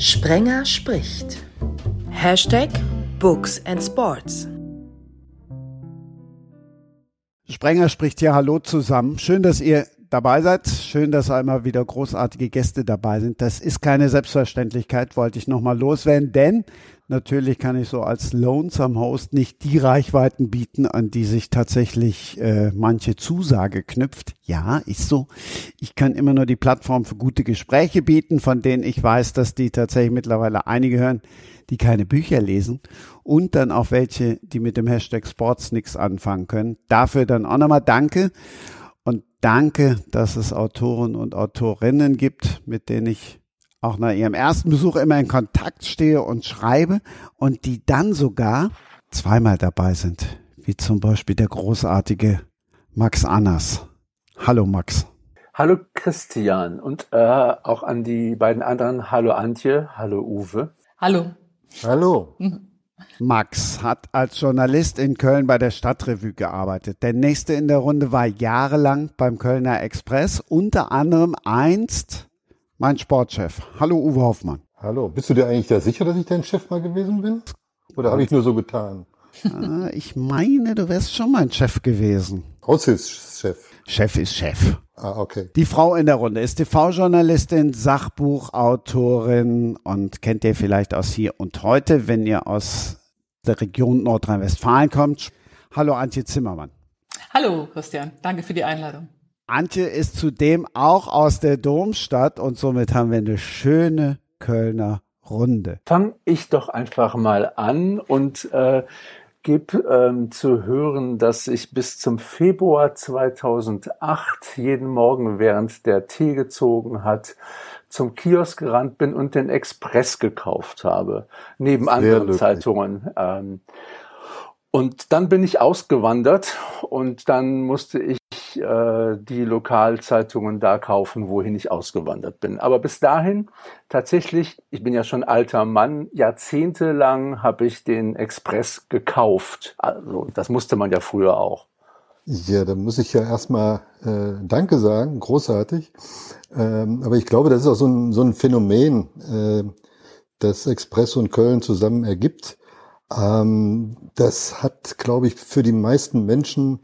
Sprenger spricht. Hashtag Books and Sports. Sprenger spricht hier Hallo zusammen. Schön, dass ihr dabei seid. Schön, dass einmal wieder großartige Gäste dabei sind. Das ist keine Selbstverständlichkeit, wollte ich nochmal loswerden, denn natürlich kann ich so als Lonesome Host nicht die Reichweiten bieten, an die sich tatsächlich äh, manche Zusage knüpft. Ja, ist so. Ich kann immer nur die Plattform für gute Gespräche bieten, von denen ich weiß, dass die tatsächlich mittlerweile einige hören, die keine Bücher lesen und dann auch welche, die mit dem Hashtag Sports nichts anfangen können. Dafür dann auch nochmal Danke. Und danke, dass es Autoren und Autorinnen gibt, mit denen ich auch nach ihrem ersten Besuch immer in Kontakt stehe und schreibe und die dann sogar zweimal dabei sind, wie zum Beispiel der großartige Max Annas. Hallo Max. Hallo Christian und äh, auch an die beiden anderen. Hallo Antje, hallo Uwe. Hallo. Hallo. Mhm. Max hat als Journalist in Köln bei der Stadtrevue gearbeitet. Der nächste in der Runde war jahrelang beim Kölner Express, unter anderem einst mein Sportchef. Hallo Uwe Hoffmann. Hallo, bist du dir eigentlich da sicher, dass ich dein Chef mal gewesen bin? Oder habe ich nur so getan? Ah, ich meine, du wärst schon mein Chef gewesen. Aushilfschef. Chef ist Chef. Ah, okay. Die Frau in der Runde ist TV-Journalistin, Sachbuchautorin und kennt ihr vielleicht aus hier und heute, wenn ihr aus der Region Nordrhein-Westfalen kommt. Hallo Antje Zimmermann. Hallo Christian, danke für die Einladung. Antje ist zudem auch aus der Domstadt und somit haben wir eine schöne Kölner Runde. Fang ich doch einfach mal an und äh, gebe ähm, zu hören, dass ich bis zum Februar 2008 jeden Morgen während der Tee gezogen hat, zum Kiosk gerannt bin und den Express gekauft habe, neben Sehr anderen löblich. Zeitungen. Ähm, und dann bin ich ausgewandert und dann musste ich äh, die Lokalzeitungen da kaufen, wohin ich ausgewandert bin. Aber bis dahin tatsächlich, ich bin ja schon alter Mann, jahrzehntelang habe ich den Express gekauft. Also das musste man ja früher auch. Ja, da muss ich ja erstmal äh, Danke sagen, großartig. Ähm, aber ich glaube, das ist auch so ein, so ein Phänomen, äh, das Express und Köln zusammen ergibt. Ähm, das hat, glaube ich, für die meisten Menschen,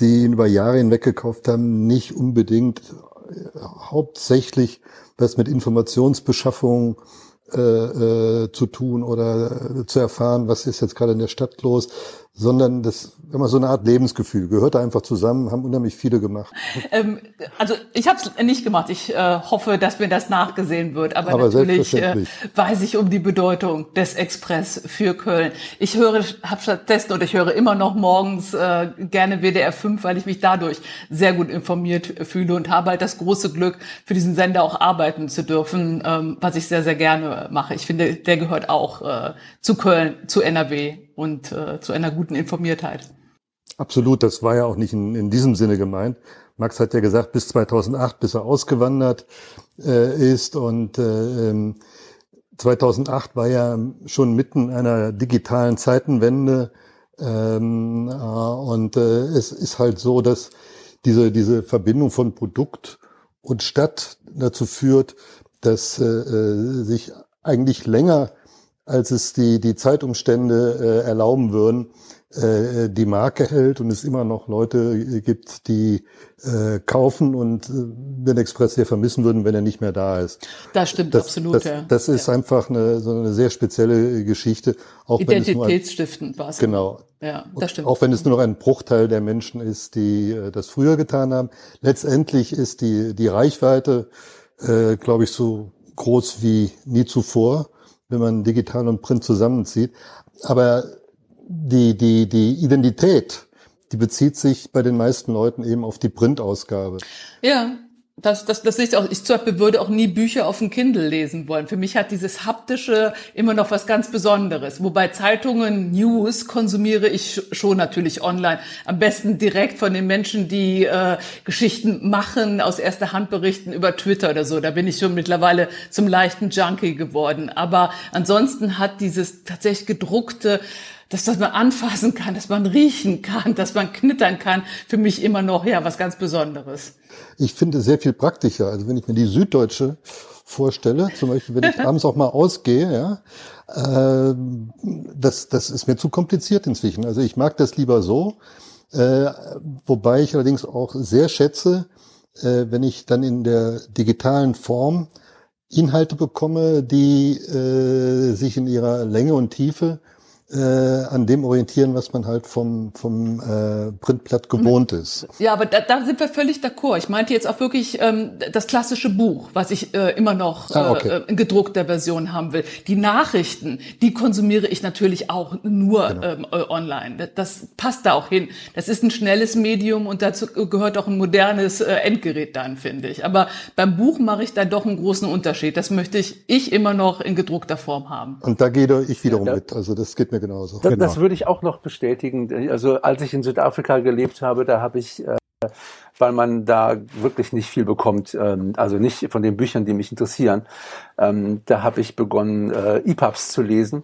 die ihn über Jahre hinweg gekauft haben, nicht unbedingt äh, hauptsächlich was mit Informationsbeschaffung äh, äh, zu tun oder äh, zu erfahren, was ist jetzt gerade in der Stadt los, sondern das immer so eine Art Lebensgefühl. Gehört da einfach zusammen, haben unheimlich viele gemacht. Ähm, also ich habe es nicht gemacht. Ich äh, hoffe, dass mir das nachgesehen wird. Aber, Aber natürlich äh, weiß ich um die Bedeutung des Express für Köln. Ich höre, habe stattdessen oder ich höre immer noch morgens äh, gerne WDR 5, weil ich mich dadurch sehr gut informiert fühle und habe halt das große Glück, für diesen Sender auch arbeiten zu dürfen, ähm, was ich sehr, sehr gerne mache. Ich finde, der gehört auch äh, zu Köln, zu NRW und äh, zu einer guten Informiertheit. Absolut, das war ja auch nicht in, in diesem Sinne gemeint. Max hat ja gesagt, bis 2008, bis er ausgewandert äh, ist und äh, 2008 ähm, war ja schon mitten einer digitalen Zeitenwende ähm, äh, und äh, es ist halt so, dass diese diese Verbindung von Produkt und Stadt dazu führt, dass äh, äh sich eigentlich länger als es die, die Zeitumstände äh, erlauben würden, äh, die Marke hält und es immer noch Leute gibt, die äh, kaufen und äh, den Express sehr vermissen würden, wenn er nicht mehr da ist. Das stimmt das, absolut. Das, ja. das ist ja. einfach eine, so eine sehr spezielle Geschichte. Auch Identitätsstiftend war es. Genau. Ja, das stimmt. Auch wenn es nur noch ein Bruchteil der Menschen ist, die äh, das früher getan haben. Letztendlich ist die, die Reichweite, äh, glaube ich, so groß wie nie zuvor wenn man digital und print zusammenzieht. Aber die, die, die Identität, die bezieht sich bei den meisten Leuten eben auf die Printausgabe. Ja, das, das, das ist auch, ich zum würde auch nie Bücher auf dem Kindle lesen wollen. Für mich hat dieses haptische immer noch was ganz Besonderes. Wobei Zeitungen, News konsumiere ich schon natürlich online. Am besten direkt von den Menschen, die äh, Geschichten machen, aus erster Hand berichten über Twitter oder so. Da bin ich schon mittlerweile zum leichten Junkie geworden. Aber ansonsten hat dieses tatsächlich gedruckte dass das man anfassen kann, dass man riechen kann, dass man knittern kann, für mich immer noch ja was ganz Besonderes. Ich finde sehr viel praktischer. Also wenn ich mir die Süddeutsche vorstelle, zum Beispiel, wenn ich abends auch mal ausgehe, ja, äh, das, das ist mir zu kompliziert inzwischen. Also ich mag das lieber so, äh, wobei ich allerdings auch sehr schätze, äh, wenn ich dann in der digitalen Form Inhalte bekomme, die äh, sich in ihrer Länge und Tiefe äh, an dem orientieren, was man halt vom, vom äh, Printblatt gewohnt ist. Ja, aber da, da sind wir völlig d'accord. Ich meinte jetzt auch wirklich ähm, das klassische Buch, was ich äh, immer noch ah, okay. äh, in gedruckter Version haben will. Die Nachrichten, die konsumiere ich natürlich auch nur genau. ähm, äh, online. Das passt da auch hin. Das ist ein schnelles Medium und dazu gehört auch ein modernes äh, Endgerät dann, finde ich. Aber beim Buch mache ich da doch einen großen Unterschied. Das möchte ich, ich immer noch in gedruckter Form haben. Und da gehe ich wiederum ja, mit. Also das geht mir genauso. Das, genau. das würde ich auch noch bestätigen. Also als ich in Südafrika gelebt habe, da habe ich, äh, weil man da wirklich nicht viel bekommt, ähm, also nicht von den Büchern, die mich interessieren, ähm, da habe ich begonnen, äh, EPUBs zu lesen.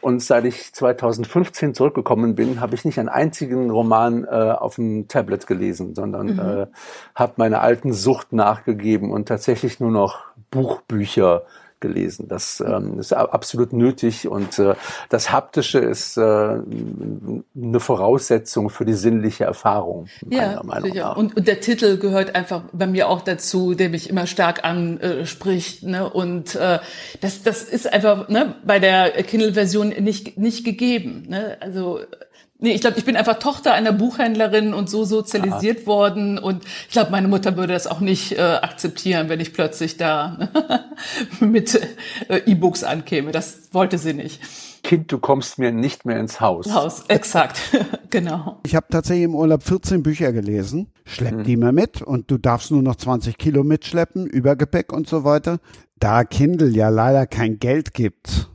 Und seit ich 2015 zurückgekommen bin, habe ich nicht einen einzigen Roman äh, auf dem Tablet gelesen, sondern mhm. äh, habe meiner alten Sucht nachgegeben und tatsächlich nur noch Buchbücher gelesen. Das ähm, ist absolut nötig und äh, das Haptische ist äh, eine Voraussetzung für die sinnliche Erfahrung. Ja, sicher. Und, und der Titel gehört einfach bei mir auch dazu, der mich immer stark anspricht. Ne? Und äh, das, das ist einfach ne, bei der Kindle-Version nicht, nicht gegeben. Ne? Also Nee, ich glaube, ich bin einfach Tochter einer Buchhändlerin und so sozialisiert Aha. worden. Und ich glaube, meine Mutter würde das auch nicht äh, akzeptieren, wenn ich plötzlich da mit äh, E-Books ankäme. Das wollte sie nicht. Kind, du kommst mir nicht mehr ins Haus. Haus, exakt, genau. Ich habe tatsächlich im Urlaub 14 Bücher gelesen. Schlepp mhm. die mal mit und du darfst nur noch 20 Kilo mitschleppen, Übergepäck und so weiter. Da Kindle ja leider kein Geld gibt,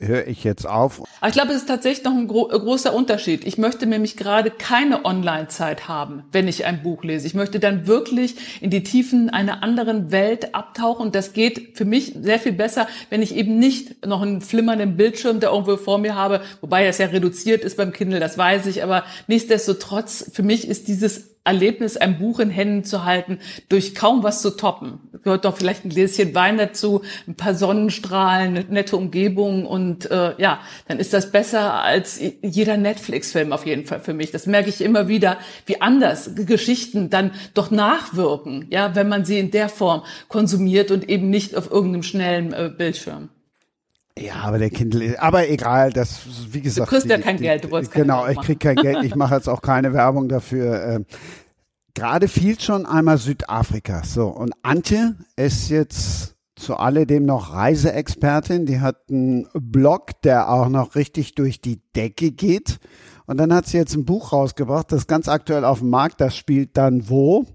höre ich jetzt auf. Aber ich glaube, es ist tatsächlich noch ein gro großer Unterschied. Ich möchte nämlich gerade keine Online-Zeit haben, wenn ich ein Buch lese. Ich möchte dann wirklich in die Tiefen einer anderen Welt abtauchen. Und das geht für mich sehr viel besser, wenn ich eben nicht noch einen flimmernden Bildschirm da irgendwo vor mir habe, wobei das ja reduziert ist beim Kindle, das weiß ich. Aber nichtsdestotrotz, für mich ist dieses Erlebnis, ein Buch in Händen zu halten, durch kaum was zu toppen. Gehört doch vielleicht ein Gläschen Wein dazu, ein paar Sonnenstrahlen, eine nette Umgebung und äh, ja, dann ist das besser als jeder Netflix-Film auf jeden Fall für mich. Das merke ich immer wieder, wie anders Geschichten dann doch nachwirken, ja, wenn man sie in der Form konsumiert und eben nicht auf irgendeinem schnellen äh, Bildschirm. Ja, aber der Kindle, aber egal, das, wie gesagt. Du kriegst die, ja kein die, Geld, du wolltest Genau, ich krieg kein Geld, ich mache jetzt auch keine Werbung dafür. Ähm, gerade fiel schon einmal Südafrika. So, und Antje ist jetzt zu alledem noch Reiseexpertin. Die hat einen Blog, der auch noch richtig durch die Decke geht. Und dann hat sie jetzt ein Buch rausgebracht, das ganz aktuell auf dem Markt. Das spielt dann wo?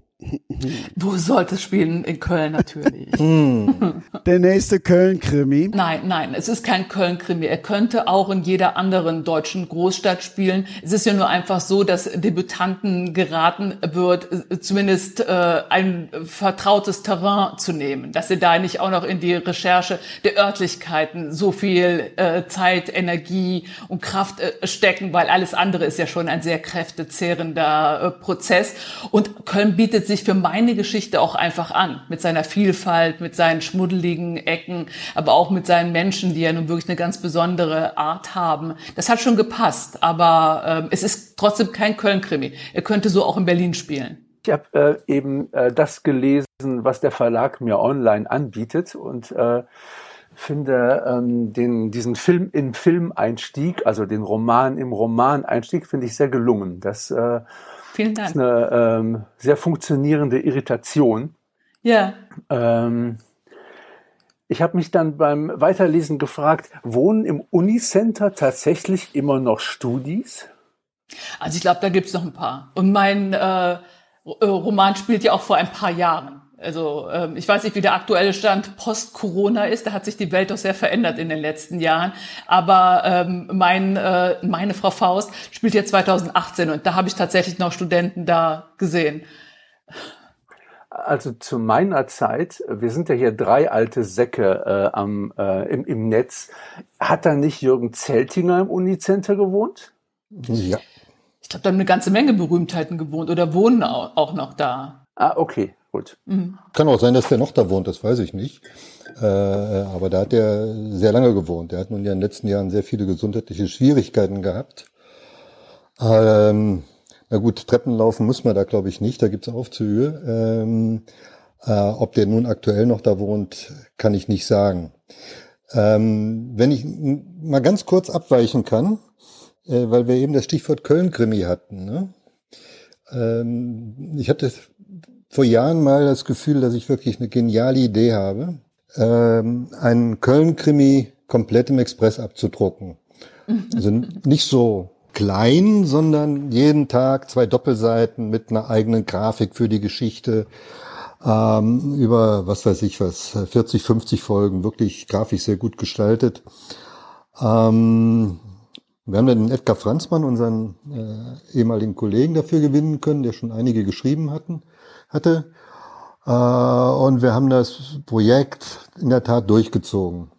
Du solltest spielen in Köln natürlich. Hm. Der nächste Köln-Krimi? Nein, nein, es ist kein Köln-Krimi. Er könnte auch in jeder anderen deutschen Großstadt spielen. Es ist ja nur einfach so, dass Debütanten geraten wird, zumindest äh, ein vertrautes Terrain zu nehmen, dass sie da nicht auch noch in die Recherche der Örtlichkeiten so viel äh, Zeit, Energie und Kraft äh, stecken, weil alles andere ist ja schon ein sehr kräftezehrender äh, Prozess. Und Köln bietet sich für meine Geschichte auch einfach an. Mit seiner Vielfalt, mit seinen schmuddeligen Ecken, aber auch mit seinen Menschen, die ja nun wirklich eine ganz besondere Art haben. Das hat schon gepasst, aber äh, es ist trotzdem kein Köln-Krimi. Er könnte so auch in Berlin spielen. Ich habe äh, eben äh, das gelesen, was der Verlag mir online anbietet und äh, finde ähm, den, diesen Film im Film-Einstieg, also den Roman im Roman-Einstieg, finde ich sehr gelungen. Das äh, Vielen Dank. Das ist eine ähm, sehr funktionierende Irritation. Ja. Ähm, ich habe mich dann beim Weiterlesen gefragt, wohnen im Unicenter tatsächlich immer noch Studis? Also ich glaube, da gibt es noch ein paar. Und mein äh, Roman spielt ja auch vor ein paar Jahren. Also ähm, ich weiß nicht, wie der aktuelle Stand post-Corona ist. Da hat sich die Welt doch sehr verändert in den letzten Jahren. Aber ähm, mein, äh, meine Frau Faust spielt jetzt 2018 und da habe ich tatsächlich noch Studenten da gesehen. Also zu meiner Zeit, wir sind ja hier drei alte Säcke äh, am, äh, im, im Netz. Hat da nicht Jürgen Zeltinger im Unicenter gewohnt? Ja. Ich glaube, da haben eine ganze Menge Berühmtheiten gewohnt oder wohnen auch noch da. Ah, okay. Gut. Mhm. Kann auch sein, dass der noch da wohnt, das weiß ich nicht. Äh, aber da hat er sehr lange gewohnt. Er hat nun ja in den letzten Jahren sehr viele gesundheitliche Schwierigkeiten gehabt. Ähm, na gut, Treppen laufen muss man da, glaube ich, nicht. Da gibt's Aufzüge. Ähm, äh, ob der nun aktuell noch da wohnt, kann ich nicht sagen. Ähm, wenn ich mal ganz kurz abweichen kann, äh, weil wir eben das Stichwort Köln-Krimi hatten. Ne? Ähm, ich hatte vor Jahren mal das Gefühl, dass ich wirklich eine geniale Idee habe, ähm, einen Köln-Krimi komplett im Express abzudrucken. Also nicht so klein, sondern jeden Tag zwei Doppelseiten mit einer eigenen Grafik für die Geschichte ähm, über, was weiß ich was, 40, 50 Folgen, wirklich grafisch sehr gut gestaltet. Ähm, wir haben den Edgar Franzmann, unseren äh, ehemaligen Kollegen, dafür gewinnen können, der schon einige geschrieben hatten, hatte. Äh, und wir haben das Projekt in der Tat durchgezogen.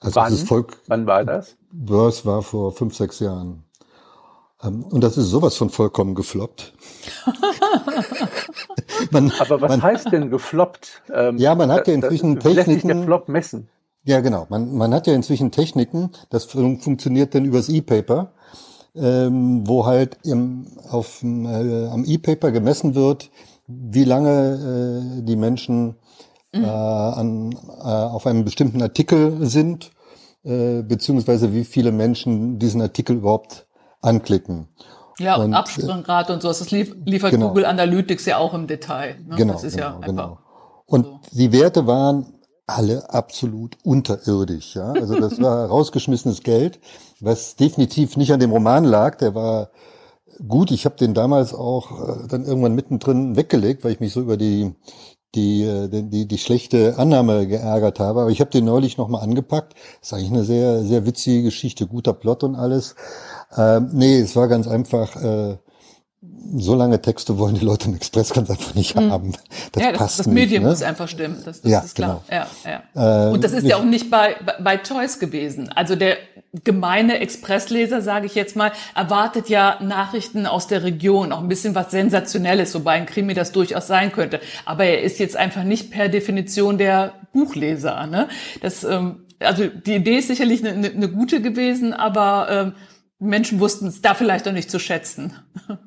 Also Wann? Volk, Wann war das? Das war vor fünf, sechs Jahren. Ähm, und das ist sowas von vollkommen gefloppt. man, Aber was man, heißt denn gefloppt? Ähm, ja, man hat ja inzwischen Techniken. Lässt sich der Flop messen? Ja, genau. Man, man hat ja inzwischen Techniken, das funktioniert dann übers E-Paper, ähm, wo halt im, auf, äh, am E-Paper gemessen wird, wie lange äh, die Menschen mhm. äh, an, äh, auf einem bestimmten Artikel sind, äh, beziehungsweise wie viele Menschen diesen Artikel überhaupt anklicken. Ja, und, und Abspringrate und sowas, das lief, liefert genau. Google Analytics ja auch im Detail. Ne? Genau, das ist genau, ja genau. Und so. die Werte waren alle absolut unterirdisch. Ja? Also das war rausgeschmissenes Geld, was definitiv nicht an dem Roman lag. Der war gut. Ich habe den damals auch äh, dann irgendwann mittendrin weggelegt, weil ich mich so über die die, äh, die, die, schlechte Annahme geärgert habe. Aber ich habe den neulich nochmal angepackt. Ist eigentlich eine sehr, sehr witzige Geschichte, guter Plot und alles. Ähm, nee, es war ganz einfach, äh, so lange Texte wollen die Leute im Express ganz einfach nicht hm. haben. Das ja, das, passt das Medium nicht, ne? muss einfach stimmen. Das, das ja, ist klar. Genau. Ja, ja. Ähm, und das ist ja auch nicht bei, bei Choice gewesen. Also der gemeine Expressleser, sage ich jetzt mal, erwartet ja Nachrichten aus der Region, auch ein bisschen was Sensationelles, wobei ein Krimi das durchaus sein könnte. Aber er ist jetzt einfach nicht per Definition der Buchleser. Ne? Das, ähm, also die Idee ist sicherlich eine, eine, eine gute gewesen, aber ähm, Menschen wussten es da vielleicht auch nicht zu schätzen.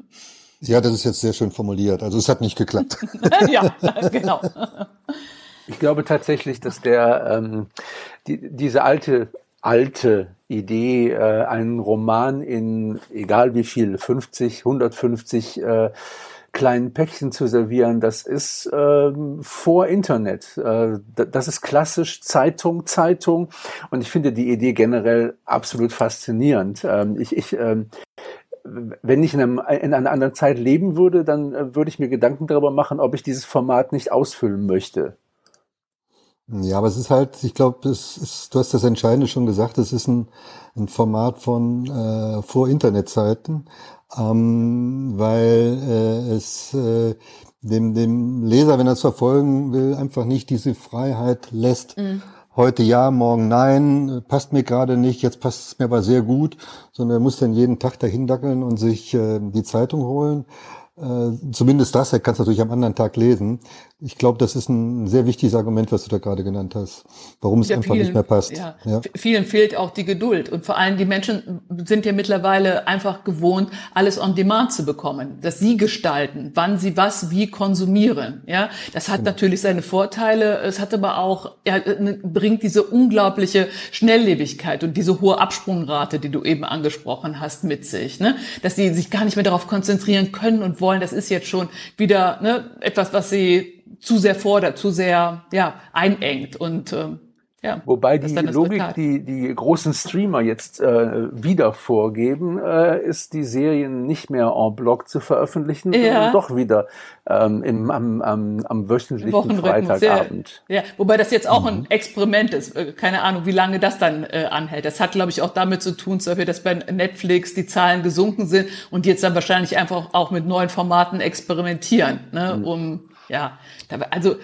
Ja, das ist jetzt sehr schön formuliert. Also es hat nicht geklappt. ja, genau. Ich glaube tatsächlich, dass der ähm, die, diese alte alte Idee, äh, einen Roman in egal wie viel 50, 150 äh, kleinen Päckchen zu servieren, das ist ähm, vor Internet. Äh, das ist klassisch Zeitung, Zeitung. Und ich finde die Idee generell absolut faszinierend. Ähm, ich, ich ähm, wenn ich in, einem, in, einer anderen Zeit leben würde, dann äh, würde ich mir Gedanken darüber machen, ob ich dieses Format nicht ausfüllen möchte. Ja, aber es ist halt, ich glaube, du hast das Entscheidende schon gesagt, es ist ein, ein Format von äh, Vor-Internet-Zeiten ähm, weil äh, es äh, dem, dem Leser, wenn er es verfolgen will, einfach nicht diese Freiheit lässt. Mhm. Heute ja, morgen nein, passt mir gerade nicht, jetzt passt es mir aber sehr gut, sondern er muss dann jeden Tag dahin dackeln und sich äh, die Zeitung holen. Äh, zumindest das, er kann es natürlich am anderen Tag lesen. Ich glaube, das ist ein sehr wichtiges Argument, was du da gerade genannt hast, warum es ja, einfach vielen, nicht mehr passt. Ja. ja. Vielen fehlt auch die Geduld und vor allem die Menschen sind ja mittlerweile einfach gewohnt, alles on demand zu bekommen, dass sie gestalten, wann sie was wie konsumieren. Ja, das hat genau. natürlich seine Vorteile. Es hat aber auch ja, bringt diese unglaubliche Schnelllebigkeit und diese hohe Absprungrate, die du eben angesprochen hast, mit sich, ne? dass sie sich gar nicht mehr darauf konzentrieren können und wollen wollen, das ist jetzt schon wieder ne, etwas, was sie zu sehr fordert, zu sehr ja, einengt. Und ähm, ja, Wobei die Logik, die die großen Streamer jetzt äh, wieder vorgeben, äh, ist, die Serien nicht mehr en bloc zu veröffentlichen, ja. sondern doch wieder ähm, im, am, am, am wöchentlichen Freitagabend. Ja. ja, wobei das jetzt auch mhm. ein Experiment ist. Äh, keine Ahnung, wie lange das dann äh, anhält. Das hat, glaube ich, auch damit zu tun, dass bei Netflix die Zahlen gesunken sind und die jetzt dann wahrscheinlich einfach auch mit neuen Formaten experimentieren, ne, mhm. um ja, also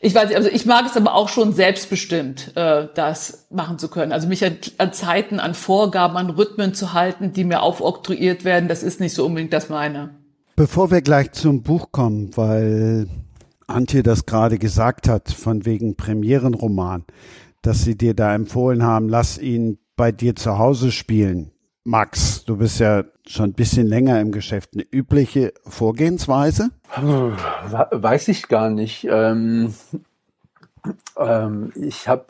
ich weiß nicht, also ich mag es aber auch schon selbstbestimmt, äh, das machen zu können. Also mich an, an Zeiten, an Vorgaben, an Rhythmen zu halten, die mir aufoktroyiert werden, das ist nicht so unbedingt das meine. Bevor wir gleich zum Buch kommen, weil Antje das gerade gesagt hat, von wegen Premierenroman, dass sie dir da empfohlen haben, lass ihn bei dir zu Hause spielen. Max, du bist ja schon ein bisschen länger im Geschäft. Eine übliche Vorgehensweise? Weiß ich gar nicht. Ähm, ähm, ich habe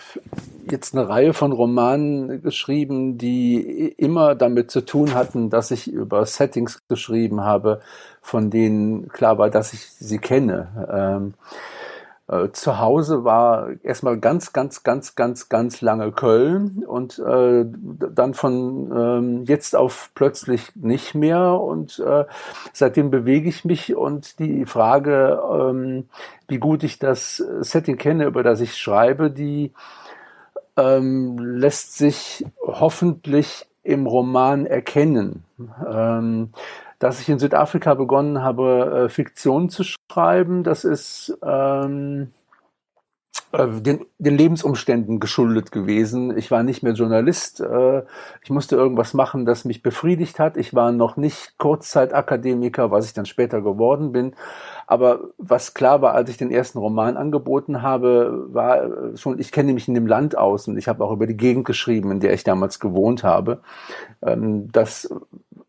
jetzt eine Reihe von Romanen geschrieben, die immer damit zu tun hatten, dass ich über Settings geschrieben habe, von denen klar war, dass ich sie kenne. Ähm, äh, zu Hause war erstmal ganz, ganz, ganz, ganz, ganz lange Köln und äh, dann von ähm, jetzt auf plötzlich nicht mehr und äh, seitdem bewege ich mich und die Frage, ähm, wie gut ich das Setting kenne, über das ich schreibe, die ähm, lässt sich hoffentlich im Roman erkennen. Ähm, dass ich in Südafrika begonnen habe, äh, Fiktion zu schreiben. Das ist ähm, äh, den, den Lebensumständen geschuldet gewesen. Ich war nicht mehr Journalist. Äh, ich musste irgendwas machen, das mich befriedigt hat. Ich war noch nicht Kurzzeitakademiker, was ich dann später geworden bin. Aber was klar war, als ich den ersten Roman angeboten habe, war schon, ich kenne mich in dem Land aus und ich habe auch über die Gegend geschrieben, in der ich damals gewohnt habe. Ähm, das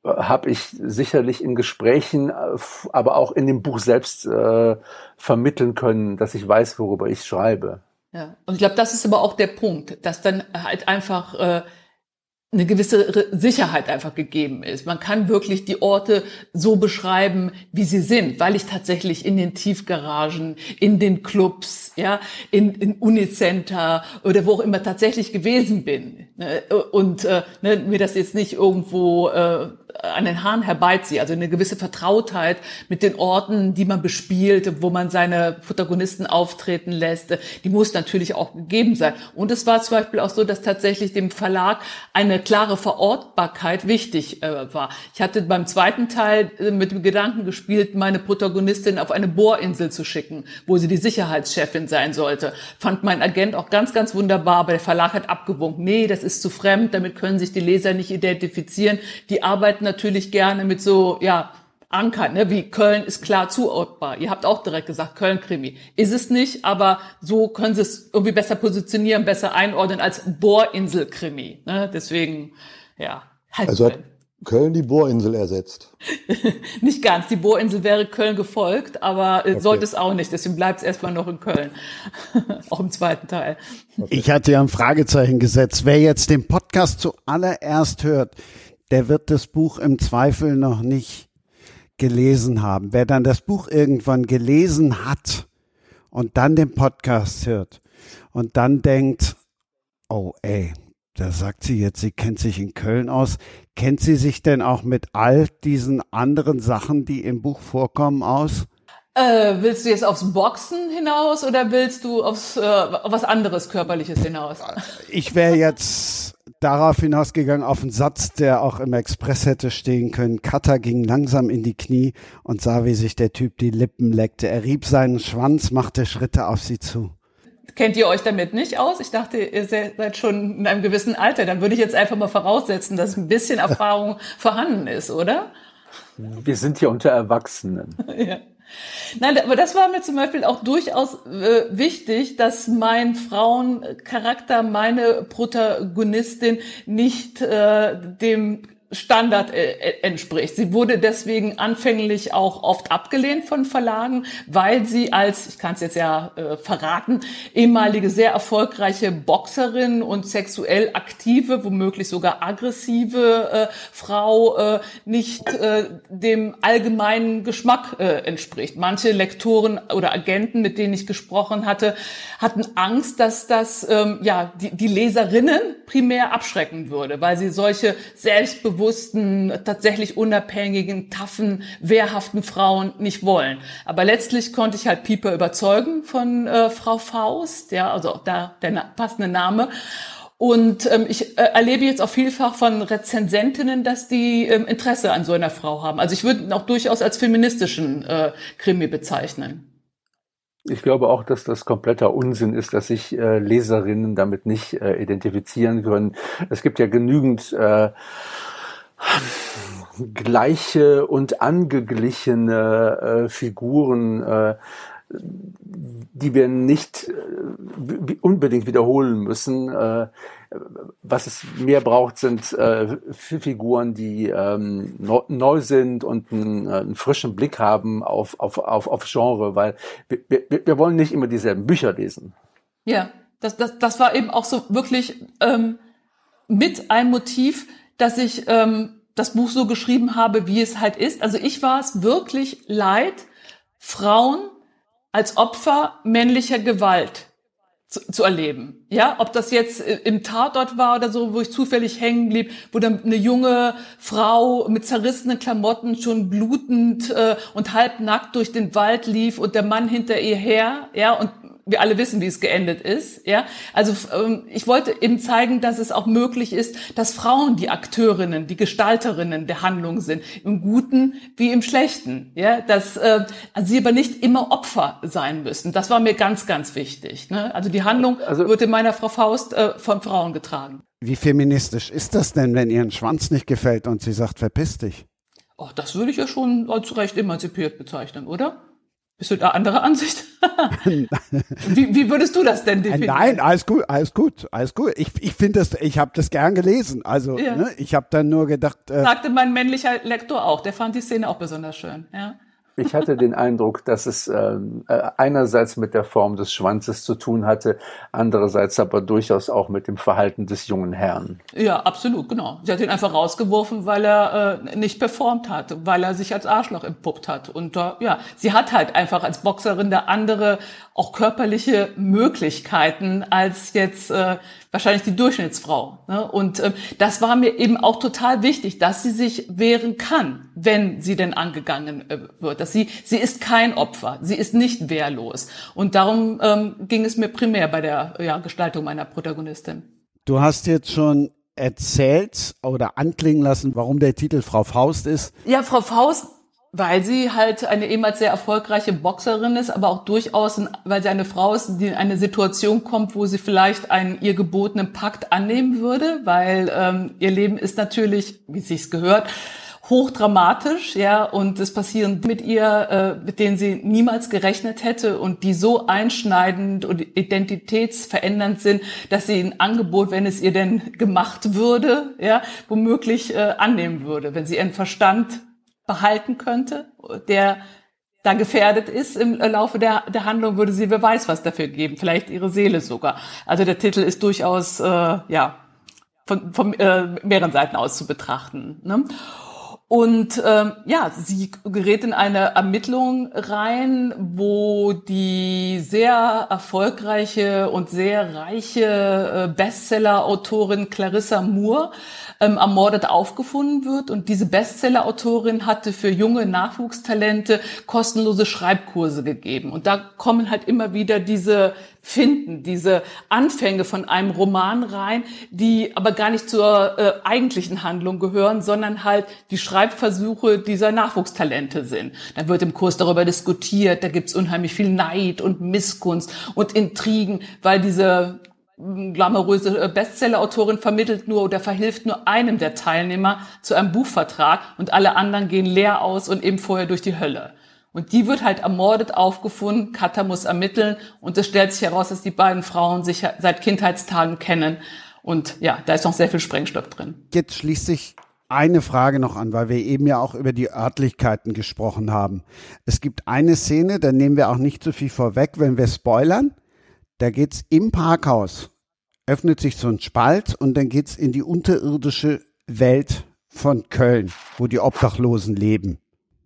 habe ich sicherlich in Gesprächen, aber auch in dem Buch selbst äh, vermitteln können, dass ich weiß, worüber ich schreibe. Ja, und ich glaube, das ist aber auch der Punkt, dass dann halt einfach äh, eine gewisse Sicherheit einfach gegeben ist. Man kann wirklich die Orte so beschreiben, wie sie sind, weil ich tatsächlich in den Tiefgaragen, in den Clubs, ja, in, in Unicenter oder wo auch immer tatsächlich gewesen bin. Ne? Und äh, ne, mir das jetzt nicht irgendwo äh, an den Haaren herbeiziehe, also eine gewisse Vertrautheit mit den Orten, die man bespielt, wo man seine Protagonisten auftreten lässt, die muss natürlich auch gegeben sein. Und es war zum Beispiel auch so, dass tatsächlich dem Verlag eine klare Verortbarkeit wichtig äh, war. Ich hatte beim zweiten Teil äh, mit dem Gedanken gespielt, meine Protagonistin auf eine Bohrinsel zu schicken, wo sie die Sicherheitschefin sein sollte. Fand mein Agent auch ganz, ganz wunderbar, aber der Verlag hat abgewunken. Nee, das ist zu fremd, damit können sich die Leser nicht identifizieren. Die arbeiten natürlich gerne mit so, ja, Ankern, ne? wie Köln ist klar zuordbar. Ihr habt auch direkt gesagt, Köln-Krimi. Ist es nicht, aber so können sie es irgendwie besser positionieren, besser einordnen als Bohrinsel-Krimi. Ne? Deswegen, ja. Halt also hat Köln die Bohrinsel ersetzt? nicht ganz. Die Bohrinsel wäre Köln gefolgt, aber okay. sollte es auch nicht. Deswegen bleibt es erstmal noch in Köln. auch im zweiten Teil. Okay. Ich hatte ja ein Fragezeichen gesetzt. Wer jetzt den Podcast zuallererst hört, der wird das Buch im Zweifel noch nicht gelesen haben. Wer dann das Buch irgendwann gelesen hat und dann den Podcast hört und dann denkt, oh ey, da sagt sie jetzt, sie kennt sich in Köln aus. Kennt sie sich denn auch mit all diesen anderen Sachen, die im Buch vorkommen, aus? Äh, willst du jetzt aufs Boxen hinaus oder willst du aufs, äh, auf was anderes Körperliches hinaus? Ich wäre jetzt darauf hinausgegangen, auf einen Satz, der auch im Express hätte stehen können. Cutter ging langsam in die Knie und sah, wie sich der Typ die Lippen leckte. Er rieb seinen Schwanz, machte Schritte auf sie zu. Kennt ihr euch damit nicht aus? Ich dachte, ihr seid schon in einem gewissen Alter. Dann würde ich jetzt einfach mal voraussetzen, dass ein bisschen Erfahrung vorhanden ist, oder? Wir sind hier unter Erwachsenen. ja. Nein, aber das war mir zum Beispiel auch durchaus äh, wichtig, dass mein Frauencharakter, meine Protagonistin nicht äh, dem Standard äh, äh, entspricht. Sie wurde deswegen anfänglich auch oft abgelehnt von Verlagen, weil sie als, ich kann es jetzt ja äh, verraten, ehemalige sehr erfolgreiche Boxerin und sexuell aktive, womöglich sogar aggressive äh, Frau äh, nicht äh, dem allgemeinen Geschmack äh, entspricht. Manche Lektoren oder Agenten, mit denen ich gesprochen hatte, hatten Angst, dass das ähm, ja die, die Leserinnen primär abschrecken würde, weil sie solche selbstbewussten selbstbewussten, tatsächlich unabhängigen, taffen, wehrhaften Frauen nicht wollen. Aber letztlich konnte ich halt Pieper überzeugen von äh, Frau Faust, ja, also auch da der na passende Name. Und ähm, ich äh, erlebe jetzt auch vielfach von Rezensentinnen, dass die ähm, Interesse an so einer Frau haben. Also ich würde auch durchaus als feministischen äh, Krimi bezeichnen. Ich glaube auch, dass das kompletter Unsinn ist, dass sich äh, Leserinnen damit nicht äh, identifizieren können. Es gibt ja genügend äh, gleiche und angeglichene äh, Figuren, äh, die wir nicht äh, unbedingt wiederholen müssen. Äh, was es mehr braucht, sind äh, Figuren, die ähm, neu sind und einen, einen frischen Blick haben auf, auf, auf, auf Genre, weil wir, wir, wollen nicht immer dieselben Bücher lesen. Ja, das, das, das war eben auch so wirklich ähm, mit ein Motiv, dass ich ähm, das Buch so geschrieben habe, wie es halt ist. Also ich war es wirklich leid, Frauen als Opfer männlicher Gewalt zu, zu erleben. Ja, ob das jetzt im Tatort war oder so, wo ich zufällig hängen blieb, wo dann eine junge Frau mit zerrissenen Klamotten schon blutend äh, und halbnackt durch den Wald lief und der Mann hinter ihr her, ja, und wir alle wissen, wie es geendet ist. Ja, also ähm, ich wollte eben zeigen, dass es auch möglich ist, dass Frauen die Akteurinnen, die Gestalterinnen der Handlung sind, im Guten wie im Schlechten. Ja, dass äh, also sie aber nicht immer Opfer sein müssen. Das war mir ganz, ganz wichtig. Ne? Also die Handlung also, wird in meiner Frau Faust äh, von Frauen getragen. Wie feministisch ist das denn, wenn ihr ein Schwanz nicht gefällt und sie sagt, verpiss dich? Oh, das würde ich ja schon als recht emanzipiert bezeichnen, oder? Bist du da anderer Ansicht? wie, wie würdest du das denn definieren? Nein, alles gut, alles gut, alles gut. Ich, ich finde das, ich habe das gern gelesen. Also ja. ne, ich habe dann nur gedacht. Äh, Sagte mein männlicher Lektor auch. Der fand die Szene auch besonders schön. Ja. Ich hatte den Eindruck, dass es ähm, äh, einerseits mit der Form des Schwanzes zu tun hatte, andererseits aber durchaus auch mit dem Verhalten des jungen Herrn. Ja, absolut, genau. Sie hat ihn einfach rausgeworfen, weil er äh, nicht performt hat, weil er sich als Arschloch entpuppt hat. Und äh, ja, sie hat halt einfach als Boxerin der andere auch körperliche Möglichkeiten als jetzt äh, wahrscheinlich die Durchschnittsfrau. Ne? Und äh, das war mir eben auch total wichtig, dass sie sich wehren kann, wenn sie denn angegangen äh, wird. Dass sie, sie ist kein Opfer, sie ist nicht wehrlos. Und darum ähm, ging es mir primär bei der ja, Gestaltung meiner Protagonistin. Du hast jetzt schon erzählt oder anklingen lassen, warum der Titel Frau Faust ist. Ja, Frau Faust weil sie halt eine ehemals sehr erfolgreiche Boxerin ist, aber auch durchaus, weil sie eine Frau ist, die in eine Situation kommt, wo sie vielleicht einen ihr gebotenen Pakt annehmen würde, weil ähm, ihr Leben ist natürlich, wie es sich gehört, hochdramatisch, ja, und es passieren mit ihr, äh, mit denen sie niemals gerechnet hätte und die so einschneidend und identitätsverändernd sind, dass sie ein Angebot, wenn es ihr denn gemacht würde, ja, womöglich äh, annehmen würde, wenn sie ihren Verstand behalten könnte, der da gefährdet ist im Laufe der, der Handlung, würde sie wer weiß was dafür geben, vielleicht ihre Seele sogar. Also der Titel ist durchaus äh, ja von, von äh, mehreren Seiten aus zu betrachten. Ne? Und ähm, ja, sie gerät in eine Ermittlung rein, wo die sehr erfolgreiche und sehr reiche äh, Bestseller-Autorin Clarissa Moore ähm, ermordet aufgefunden wird. Und diese Bestseller-Autorin hatte für junge Nachwuchstalente kostenlose Schreibkurse gegeben. Und da kommen halt immer wieder diese Finden, diese Anfänge von einem Roman rein, die aber gar nicht zur äh, eigentlichen Handlung gehören, sondern halt die Schreibversuche dieser Nachwuchstalente sind. Dann wird im Kurs darüber diskutiert, da gibt's unheimlich viel Neid und Missgunst und Intrigen, weil diese glamouröse äh, Bestseller-Autorin vermittelt nur oder verhilft nur einem der Teilnehmer zu einem Buchvertrag und alle anderen gehen leer aus und eben vorher durch die Hölle. Und die wird halt ermordet aufgefunden, Kata muss ermitteln und es stellt sich heraus, dass die beiden Frauen sich seit Kindheitstagen kennen. Und ja, da ist noch sehr viel Sprengstoff drin. Jetzt schließt sich eine Frage noch an, weil wir eben ja auch über die Örtlichkeiten gesprochen haben. Es gibt eine Szene, da nehmen wir auch nicht so viel vorweg, wenn wir spoilern. Da geht's im Parkhaus, öffnet sich so ein Spalt und dann geht's in die unterirdische Welt von Köln, wo die Obdachlosen leben.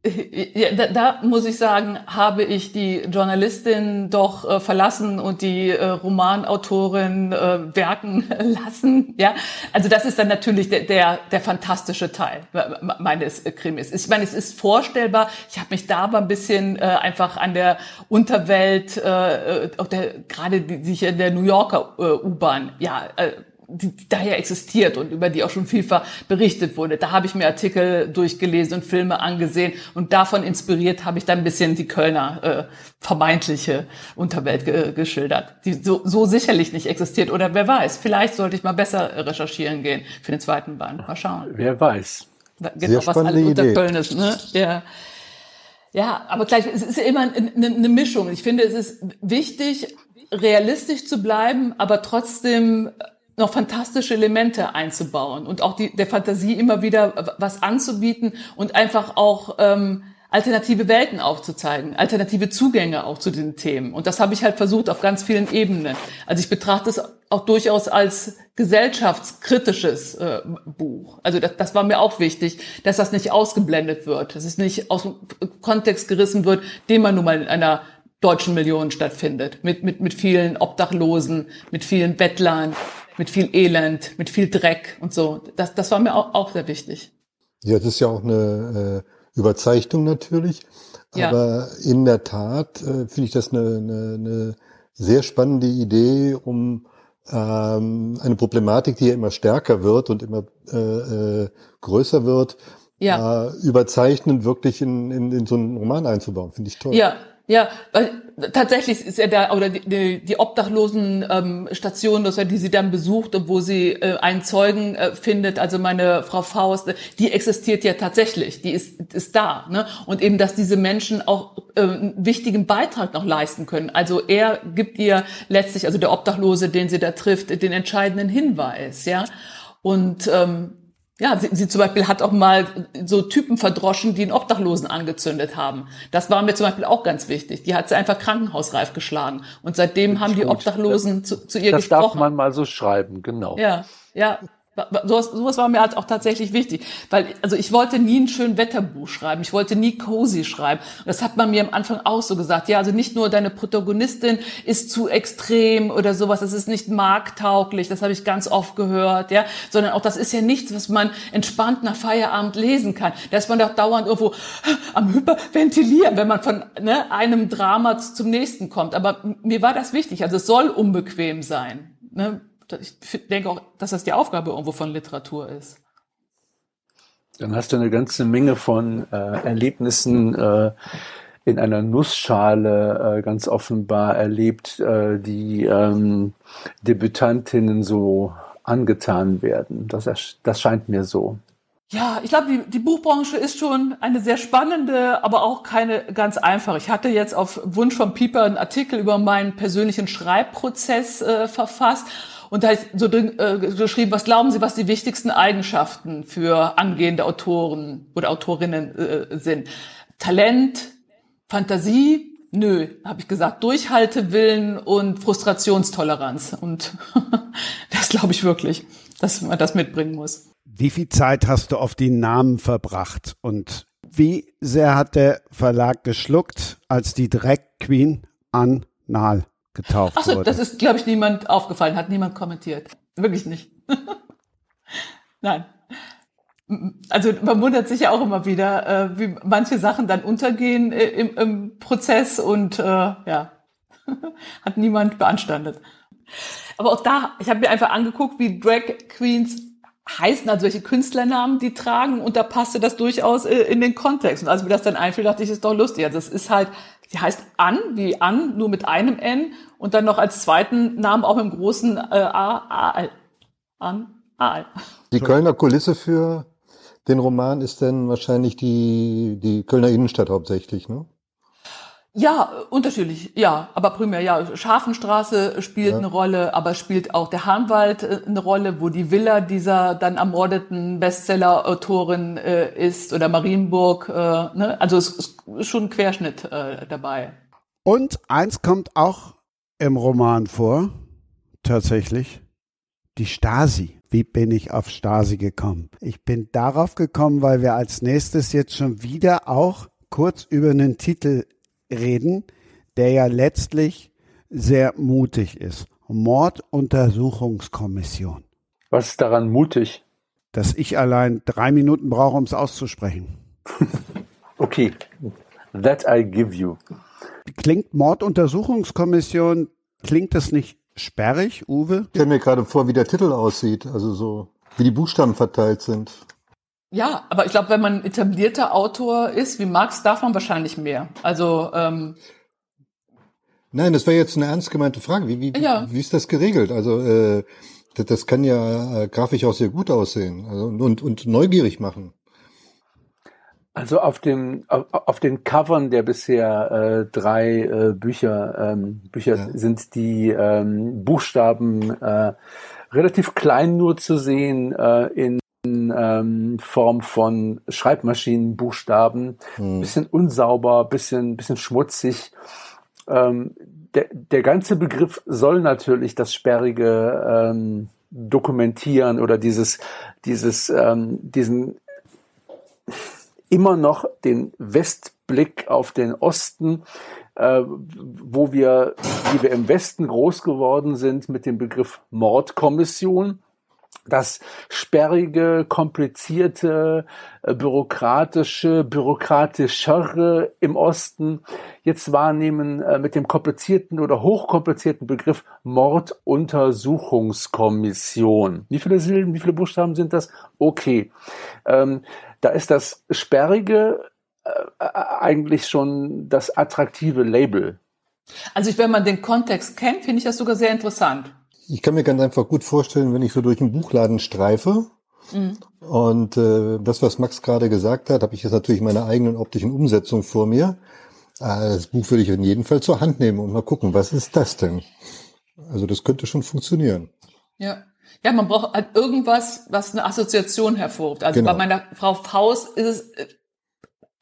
Ja, da, da muss ich sagen, habe ich die Journalistin doch äh, verlassen und die äh, Romanautorin äh, werken lassen. Ja, also das ist dann natürlich der der, der fantastische Teil meines Krimis. Ich meine, es ist vorstellbar. Ich habe mich da aber ein bisschen äh, einfach an der Unterwelt, äh, äh auch der gerade die, sich in der New Yorker äh, U-Bahn, ja. Äh, die, die daher existiert und über die auch schon vielfach berichtet wurde. Da habe ich mir Artikel durchgelesen und Filme angesehen und davon inspiriert habe ich dann ein bisschen die Kölner äh, vermeintliche Unterwelt ge geschildert, die so, so sicherlich nicht existiert. Oder wer weiß, vielleicht sollte ich mal besser recherchieren gehen für den zweiten Band. Mal schauen. Wer weiß. Genau, was alles unter Köln ist. Ne? Ja. Ja, aber gleich, es ist ja immer eine, eine Mischung. Ich finde, es ist wichtig, realistisch zu bleiben, aber trotzdem noch fantastische Elemente einzubauen und auch die, der Fantasie immer wieder was anzubieten und einfach auch ähm, alternative Welten aufzuzeigen, alternative Zugänge auch zu den Themen. Und das habe ich halt versucht auf ganz vielen Ebenen. Also ich betrachte es auch durchaus als gesellschaftskritisches äh, Buch. Also das, das war mir auch wichtig, dass das nicht ausgeblendet wird, dass es nicht aus dem Kontext gerissen wird, den man nun mal in einer deutschen Million stattfindet, mit, mit, mit vielen Obdachlosen, mit vielen Bettlern, mit viel Elend, mit viel Dreck und so. Das, das war mir auch, auch sehr wichtig. Ja, das ist ja auch eine äh Überzeichnung natürlich. Ja. Aber in der Tat äh, finde ich das eine, eine, eine sehr spannende Idee, um ähm, eine Problematik, die ja immer stärker wird und immer äh, äh, größer wird, ja. äh, überzeichnend wirklich in, in, in so einen Roman einzubauen. Finde ich toll. Ja, ja, weil tatsächlich ist er da, oder die, die, Obdachlosen ähm, Station, das die sie dann besucht und wo sie äh, einen Zeugen äh, findet, also meine Frau Faust, die existiert ja tatsächlich, die ist, ist da. Ne? Und eben, dass diese Menschen auch äh, einen wichtigen Beitrag noch leisten können. Also er gibt ihr letztlich, also der Obdachlose, den sie da trifft, den entscheidenden Hinweis, ja. Und ähm, ja, sie, sie zum Beispiel hat auch mal so Typen verdroschen, die einen Obdachlosen angezündet haben. Das war mir zum Beispiel auch ganz wichtig. Die hat sie einfach krankenhausreif geschlagen. Und seitdem haben die Obdachlosen zu, zu ihr das gesprochen. Das darf man mal so schreiben, genau. Ja, ja. Sowas, sowas war mir halt auch tatsächlich wichtig, weil also ich wollte nie ein schön Wetterbuch schreiben, ich wollte nie cozy schreiben. das hat man mir am Anfang auch so gesagt. Ja, also nicht nur deine Protagonistin ist zu extrem oder sowas, das ist nicht marktauglich, das habe ich ganz oft gehört, ja, sondern auch das ist ja nichts, was man entspannt nach Feierabend lesen kann. Da ist man doch dauernd irgendwo am Hyperventilieren, wenn man von ne, einem Drama zum nächsten kommt. Aber mir war das wichtig, also es soll unbequem sein. Ne? Ich denke auch, dass das die Aufgabe irgendwo von Literatur ist. Dann hast du eine ganze Menge von äh, Erlebnissen äh, in einer Nussschale äh, ganz offenbar erlebt, äh, die ähm, Debütantinnen so angetan werden. Das, das scheint mir so. Ja, ich glaube, die, die Buchbranche ist schon eine sehr spannende, aber auch keine ganz einfache. Ich hatte jetzt auf Wunsch von Pieper einen Artikel über meinen persönlichen Schreibprozess äh, verfasst und da ist so drin, äh, geschrieben, was glauben Sie, was die wichtigsten Eigenschaften für angehende Autoren oder Autorinnen äh, sind? Talent, Fantasie, nö, habe ich gesagt, Durchhaltewillen und Frustrationstoleranz. Und das glaube ich wirklich, dass man das mitbringen muss. Wie viel Zeit hast du auf die Namen verbracht und wie sehr hat der Verlag geschluckt, als die Drag Queen an Nahl getauft Ach so, wurde. das ist, glaube ich, niemand aufgefallen, hat niemand kommentiert. Wirklich nicht. Nein. Also man wundert sich ja auch immer wieder, äh, wie manche Sachen dann untergehen äh, im, im, Prozess und äh, ja, hat niemand beanstandet. Aber auch da, ich habe mir einfach angeguckt, wie Drag Queens heißen, also welche Künstlernamen die tragen und da passte das durchaus äh, in den Kontext. Und als mir das dann einfiel, dachte ich, ist doch lustig. Also es ist halt Sie heißt An, wie An, nur mit einem N und dann noch als zweiten Namen auch mit dem großen äh, A, A, An, A. Die Kölner Kulisse für den Roman ist dann wahrscheinlich die, die Kölner Innenstadt hauptsächlich, ne? Ja, unterschiedlich, ja, aber primär, ja. Scharfenstraße spielt ja. eine Rolle, aber spielt auch der Hahnwald äh, eine Rolle, wo die Villa dieser dann ermordeten Bestseller-Autorin äh, ist oder Marienburg. Äh, ne? Also es ist schon ein Querschnitt äh, dabei. Und eins kommt auch im Roman vor, tatsächlich, die Stasi. Wie bin ich auf Stasi gekommen? Ich bin darauf gekommen, weil wir als nächstes jetzt schon wieder auch kurz über einen Titel reden, der ja letztlich sehr mutig ist. Morduntersuchungskommission. Was ist daran mutig? Dass ich allein drei Minuten brauche, um es auszusprechen. okay, that I give you. Klingt Morduntersuchungskommission, klingt das nicht sperrig, Uwe? Ich stelle mir gerade vor, wie der Titel aussieht, also so, wie die Buchstaben verteilt sind. Ja, aber ich glaube, wenn man etablierter Autor ist wie Marx, darf man wahrscheinlich mehr. Also ähm, Nein, das wäre jetzt eine ernst gemeinte Frage. Wie, wie, ja. wie ist das geregelt? Also äh, das, das kann ja äh, grafisch auch sehr gut aussehen also, und, und neugierig machen. Also auf dem auf, auf den Covern der bisher äh, drei äh, Bücher ähm, Bücher ja. sind die ähm, Buchstaben äh, relativ klein nur zu sehen äh, in ähm, Form von Schreibmaschinenbuchstaben, hm. bisschen unsauber, bisschen bisschen schmutzig. Ähm, der, der ganze Begriff soll natürlich das sperrige ähm, dokumentieren oder dieses dieses ähm, diesen immer noch den Westblick auf den Osten, äh, wo wir, wie wir im Westen groß geworden sind mit dem Begriff Mordkommission das sperrige, komplizierte, äh, bürokratische, bürokratischere im Osten jetzt wahrnehmen äh, mit dem komplizierten oder hochkomplizierten Begriff Morduntersuchungskommission. Wie viele Silben, wie viele Buchstaben sind das? Okay. Ähm, da ist das Sperrige äh, äh, eigentlich schon das attraktive Label. Also wenn man den Kontext kennt, finde ich das sogar sehr interessant. Ich kann mir ganz einfach gut vorstellen, wenn ich so durch einen Buchladen streife mhm. und äh, das, was Max gerade gesagt hat, habe ich jetzt natürlich meine eigenen optischen Umsetzung vor mir. Äh, das Buch würde ich in jedem Fall zur Hand nehmen und mal gucken, was ist das denn? Also das könnte schon funktionieren. Ja. Ja, man braucht halt irgendwas, was eine Assoziation hervorruft. Also genau. bei meiner Frau Faust ist es äh,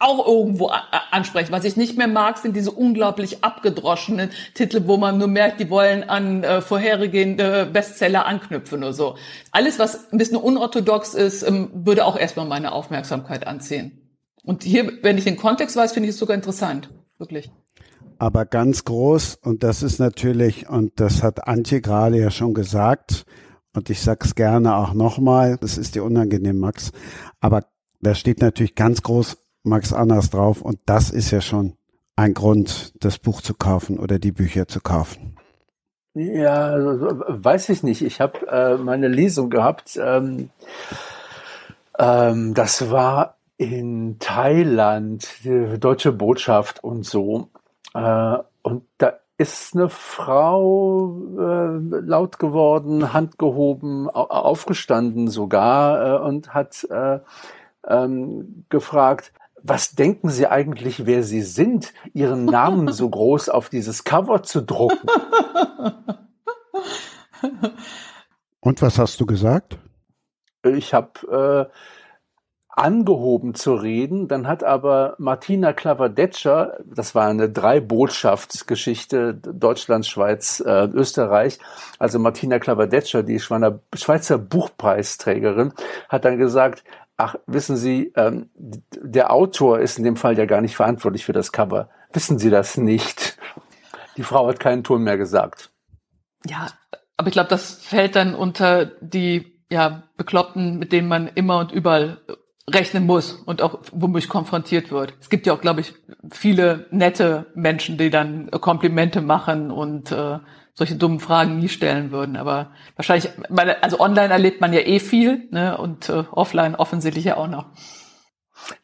auch irgendwo ansprechen. Was ich nicht mehr mag, sind diese unglaublich abgedroschenen Titel, wo man nur merkt, die wollen an äh, vorhergehende Bestseller anknüpfen oder so. Alles, was ein bisschen unorthodox ist, ähm, würde auch erstmal meine Aufmerksamkeit anziehen. Und hier, wenn ich den Kontext weiß, finde ich es sogar interessant. Wirklich. Aber ganz groß, und das ist natürlich, und das hat Antje gerade ja schon gesagt, und ich sag's gerne auch nochmal, das ist dir unangenehm, Max, aber da steht natürlich ganz groß Max Annas drauf und das ist ja schon ein Grund, das Buch zu kaufen oder die Bücher zu kaufen. Ja, also, weiß ich nicht. Ich habe äh, meine Lesung gehabt. Ähm, ähm, das war in Thailand, die deutsche Botschaft und so. Äh, und da ist eine Frau äh, laut geworden, Hand gehoben, aufgestanden sogar äh, und hat äh, ähm, gefragt, was denken Sie eigentlich, wer Sie sind, Ihren Namen so groß auf dieses Cover zu drucken? Und was hast du gesagt? Ich habe äh, angehoben zu reden. Dann hat aber Martina Klaverdetscher, das war eine Drei-Botschaftsgeschichte Deutschland, Schweiz, äh, Österreich, also Martina Klaverdetscher, die Schweizer Buchpreisträgerin, hat dann gesagt, ach, wissen Sie, ähm, der Autor ist in dem Fall ja gar nicht verantwortlich für das Cover. Wissen Sie das nicht? Die Frau hat keinen Ton mehr gesagt. Ja, aber ich glaube, das fällt dann unter die ja, Bekloppten, mit denen man immer und überall rechnen muss und auch womöglich konfrontiert wird. Es gibt ja auch, glaube ich, viele nette Menschen, die dann Komplimente machen und äh, solche dummen Fragen nie stellen würden. Aber wahrscheinlich, also online erlebt man ja eh viel ne, und äh, offline offensichtlich ja auch noch.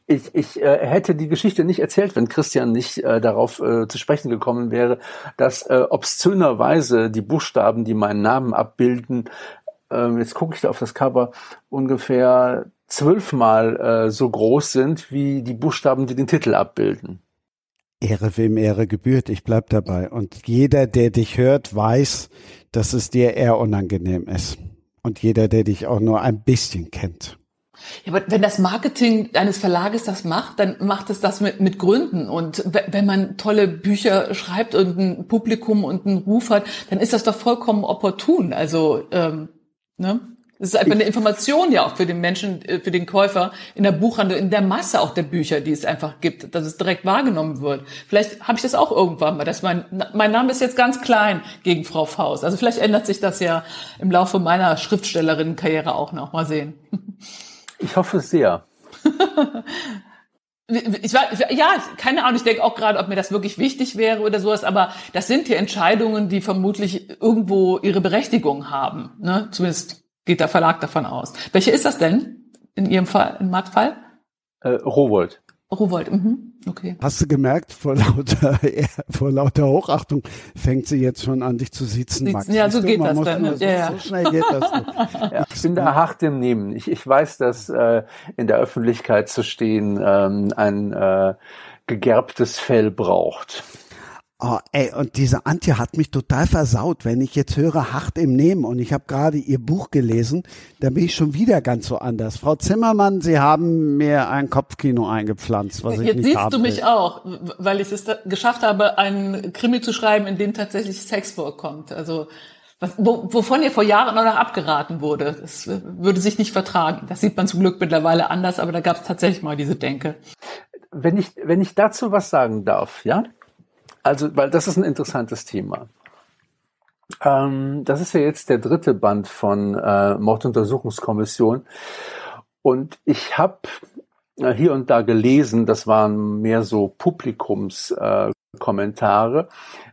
Ich, ich äh, hätte die Geschichte nicht erzählt, wenn Christian nicht äh, darauf äh, zu sprechen gekommen wäre, dass äh, obszönerweise die Buchstaben, die meinen Namen abbilden, äh, jetzt gucke ich da auf das Cover, ungefähr zwölfmal äh, so groß sind wie die Buchstaben, die den Titel abbilden. Ehre wem Ehre gebührt, ich bleib dabei. Und jeder, der dich hört, weiß, dass es dir eher unangenehm ist. Und jeder, der dich auch nur ein bisschen kennt. Ja, aber wenn das Marketing eines Verlages das macht, dann macht es das mit, mit Gründen. Und wenn man tolle Bücher schreibt und ein Publikum und einen Ruf hat, dann ist das doch vollkommen opportun. Also, ähm, ne? Das ist einfach eine Information ja auch für den Menschen, äh, für den Käufer in der Buchhandlung, in der Masse auch der Bücher, die es einfach gibt, dass es direkt wahrgenommen wird. Vielleicht habe ich das auch irgendwann mal, dass mein, mein Name ist jetzt ganz klein gegen Frau Faust. Also vielleicht ändert sich das ja im Laufe meiner Schriftstellerinnenkarriere auch noch. Mal sehen. Ich hoffe sehr. Ich war, ja, keine Ahnung, ich denke auch gerade, ob mir das wirklich wichtig wäre oder sowas, aber das sind die Entscheidungen, die vermutlich irgendwo ihre Berechtigung haben. Ne? Zumindest geht der Verlag davon aus. Welche ist das denn in Ihrem Fall, in Marktfall? Äh, Rowold. Rowold, mhm. okay. Hast du gemerkt, vor lauter, vor lauter Hochachtung fängt sie jetzt schon an, dich zu sitzen, Max. Ja, so geht das dann. So, ja, so, schnell geht das. ja, ich bin da hart im Nehmen. Ich, ich weiß, dass äh, in der Öffentlichkeit zu stehen ähm, ein äh, gegerbtes Fell braucht. Oh, ey, und diese Antje hat mich total versaut, wenn ich jetzt höre, hart im Nehmen und ich habe gerade ihr Buch gelesen, da bin ich schon wieder ganz so anders. Frau Zimmermann, Sie haben mir ein Kopfkino eingepflanzt, was jetzt ich nicht siehst haben du mich will. auch, weil ich es geschafft habe, einen Krimi zu schreiben, in dem tatsächlich Sex vorkommt. Also was, wo, wovon ihr vor Jahren noch abgeraten wurde. Das würde sich nicht vertragen. Das sieht man zum Glück mittlerweile anders, aber da gab es tatsächlich mal diese Denke. Wenn ich, wenn ich dazu was sagen darf, ja? Also, weil das ist ein interessantes Thema. Ähm, das ist ja jetzt der dritte Band von äh, Morduntersuchungskommission. Und ich habe äh, hier und da gelesen, das waren mehr so Publikumskommentare, äh,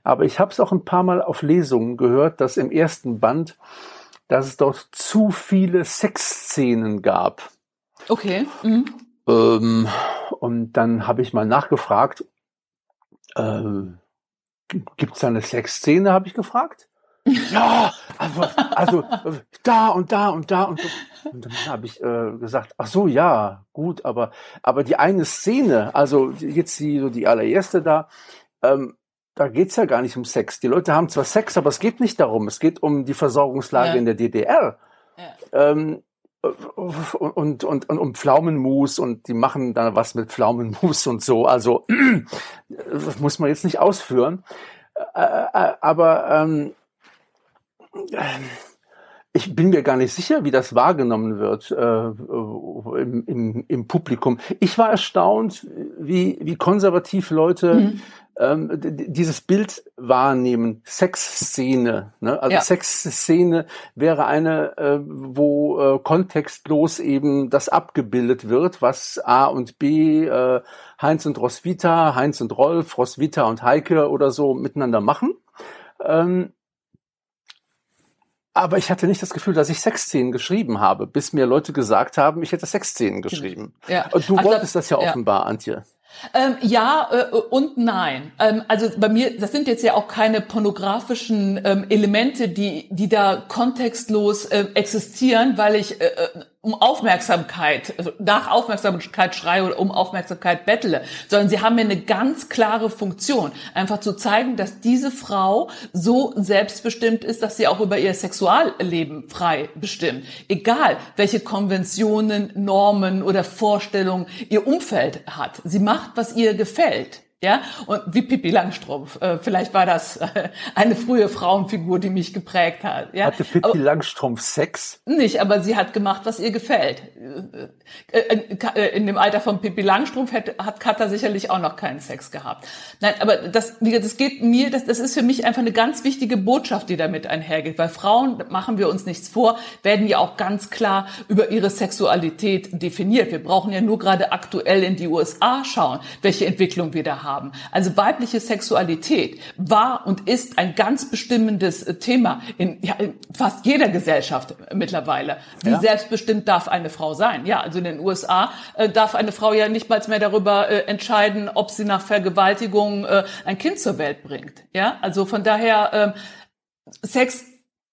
aber ich habe es auch ein paar Mal auf Lesungen gehört, dass im ersten Band, dass es dort zu viele Sexszenen gab. Okay. Mhm. Ähm, und dann habe ich mal nachgefragt äh, gibt es da eine Sexszene, habe ich gefragt. ja, also, also da und da und da und so. Und dann habe ich äh, gesagt, ach so, ja, gut, aber aber die eine Szene, also jetzt die so die allererste da, ähm, da geht's ja gar nicht um Sex. Die Leute haben zwar Sex, aber es geht nicht darum. Es geht um die Versorgungslage ja. in der DDR. Ja. Ähm, und, und, und, und um Pflaumenmus und die machen da was mit Pflaumenmus und so. Also das muss man jetzt nicht ausführen. Aber ähm, ich bin mir gar nicht sicher, wie das wahrgenommen wird äh, im, im, im Publikum. Ich war erstaunt, wie, wie konservativ Leute mhm ähm, dieses Bild wahrnehmen, Sexszene. Ne? Also ja. Sexszene wäre eine, äh, wo äh, kontextlos eben das abgebildet wird, was A und B, äh, Heinz und Roswitha, Heinz und Rolf, Roswitha und Heike oder so miteinander machen. Ähm, aber ich hatte nicht das Gefühl, dass ich Sexszenen geschrieben habe, bis mir Leute gesagt haben, ich hätte Sexszenen geschrieben. Ja. Und du also, wolltest das ja offenbar, ja. Antje. Ähm, ja äh, und nein. Ähm, also bei mir, das sind jetzt ja auch keine pornografischen ähm, Elemente, die, die da kontextlos äh, existieren, weil ich äh, äh um Aufmerksamkeit, also nach Aufmerksamkeit schreie oder um Aufmerksamkeit bettele, sondern sie haben mir eine ganz klare Funktion, einfach zu zeigen, dass diese Frau so selbstbestimmt ist, dass sie auch über ihr Sexualleben frei bestimmt. Egal, welche Konventionen, Normen oder Vorstellungen ihr Umfeld hat. Sie macht, was ihr gefällt. Ja, und wie Pippi Langstrumpf. Äh, vielleicht war das äh, eine frühe Frauenfigur, die mich geprägt hat. Ja? Hatte Pippi aber, Langstrumpf Sex? Nicht, aber sie hat gemacht, was ihr gefällt. Äh, in dem Alter von Pippi Langstrumpf hat, hat Katha sicherlich auch noch keinen Sex gehabt. Nein, aber das, das geht mir, das, das ist für mich einfach eine ganz wichtige Botschaft, die damit einhergeht. Weil Frauen, machen wir uns nichts vor, werden ja auch ganz klar über ihre Sexualität definiert. Wir brauchen ja nur gerade aktuell in die USA schauen, welche Entwicklung wir da haben haben. Also weibliche Sexualität war und ist ein ganz bestimmendes äh, Thema in, ja, in fast jeder Gesellschaft mittlerweile. Wie ja. selbstbestimmt darf eine Frau sein? Ja, also in den USA äh, darf eine Frau ja nicht mal mehr darüber äh, entscheiden, ob sie nach Vergewaltigung äh, ein Kind zur Welt bringt. Ja, also von daher äh, Sex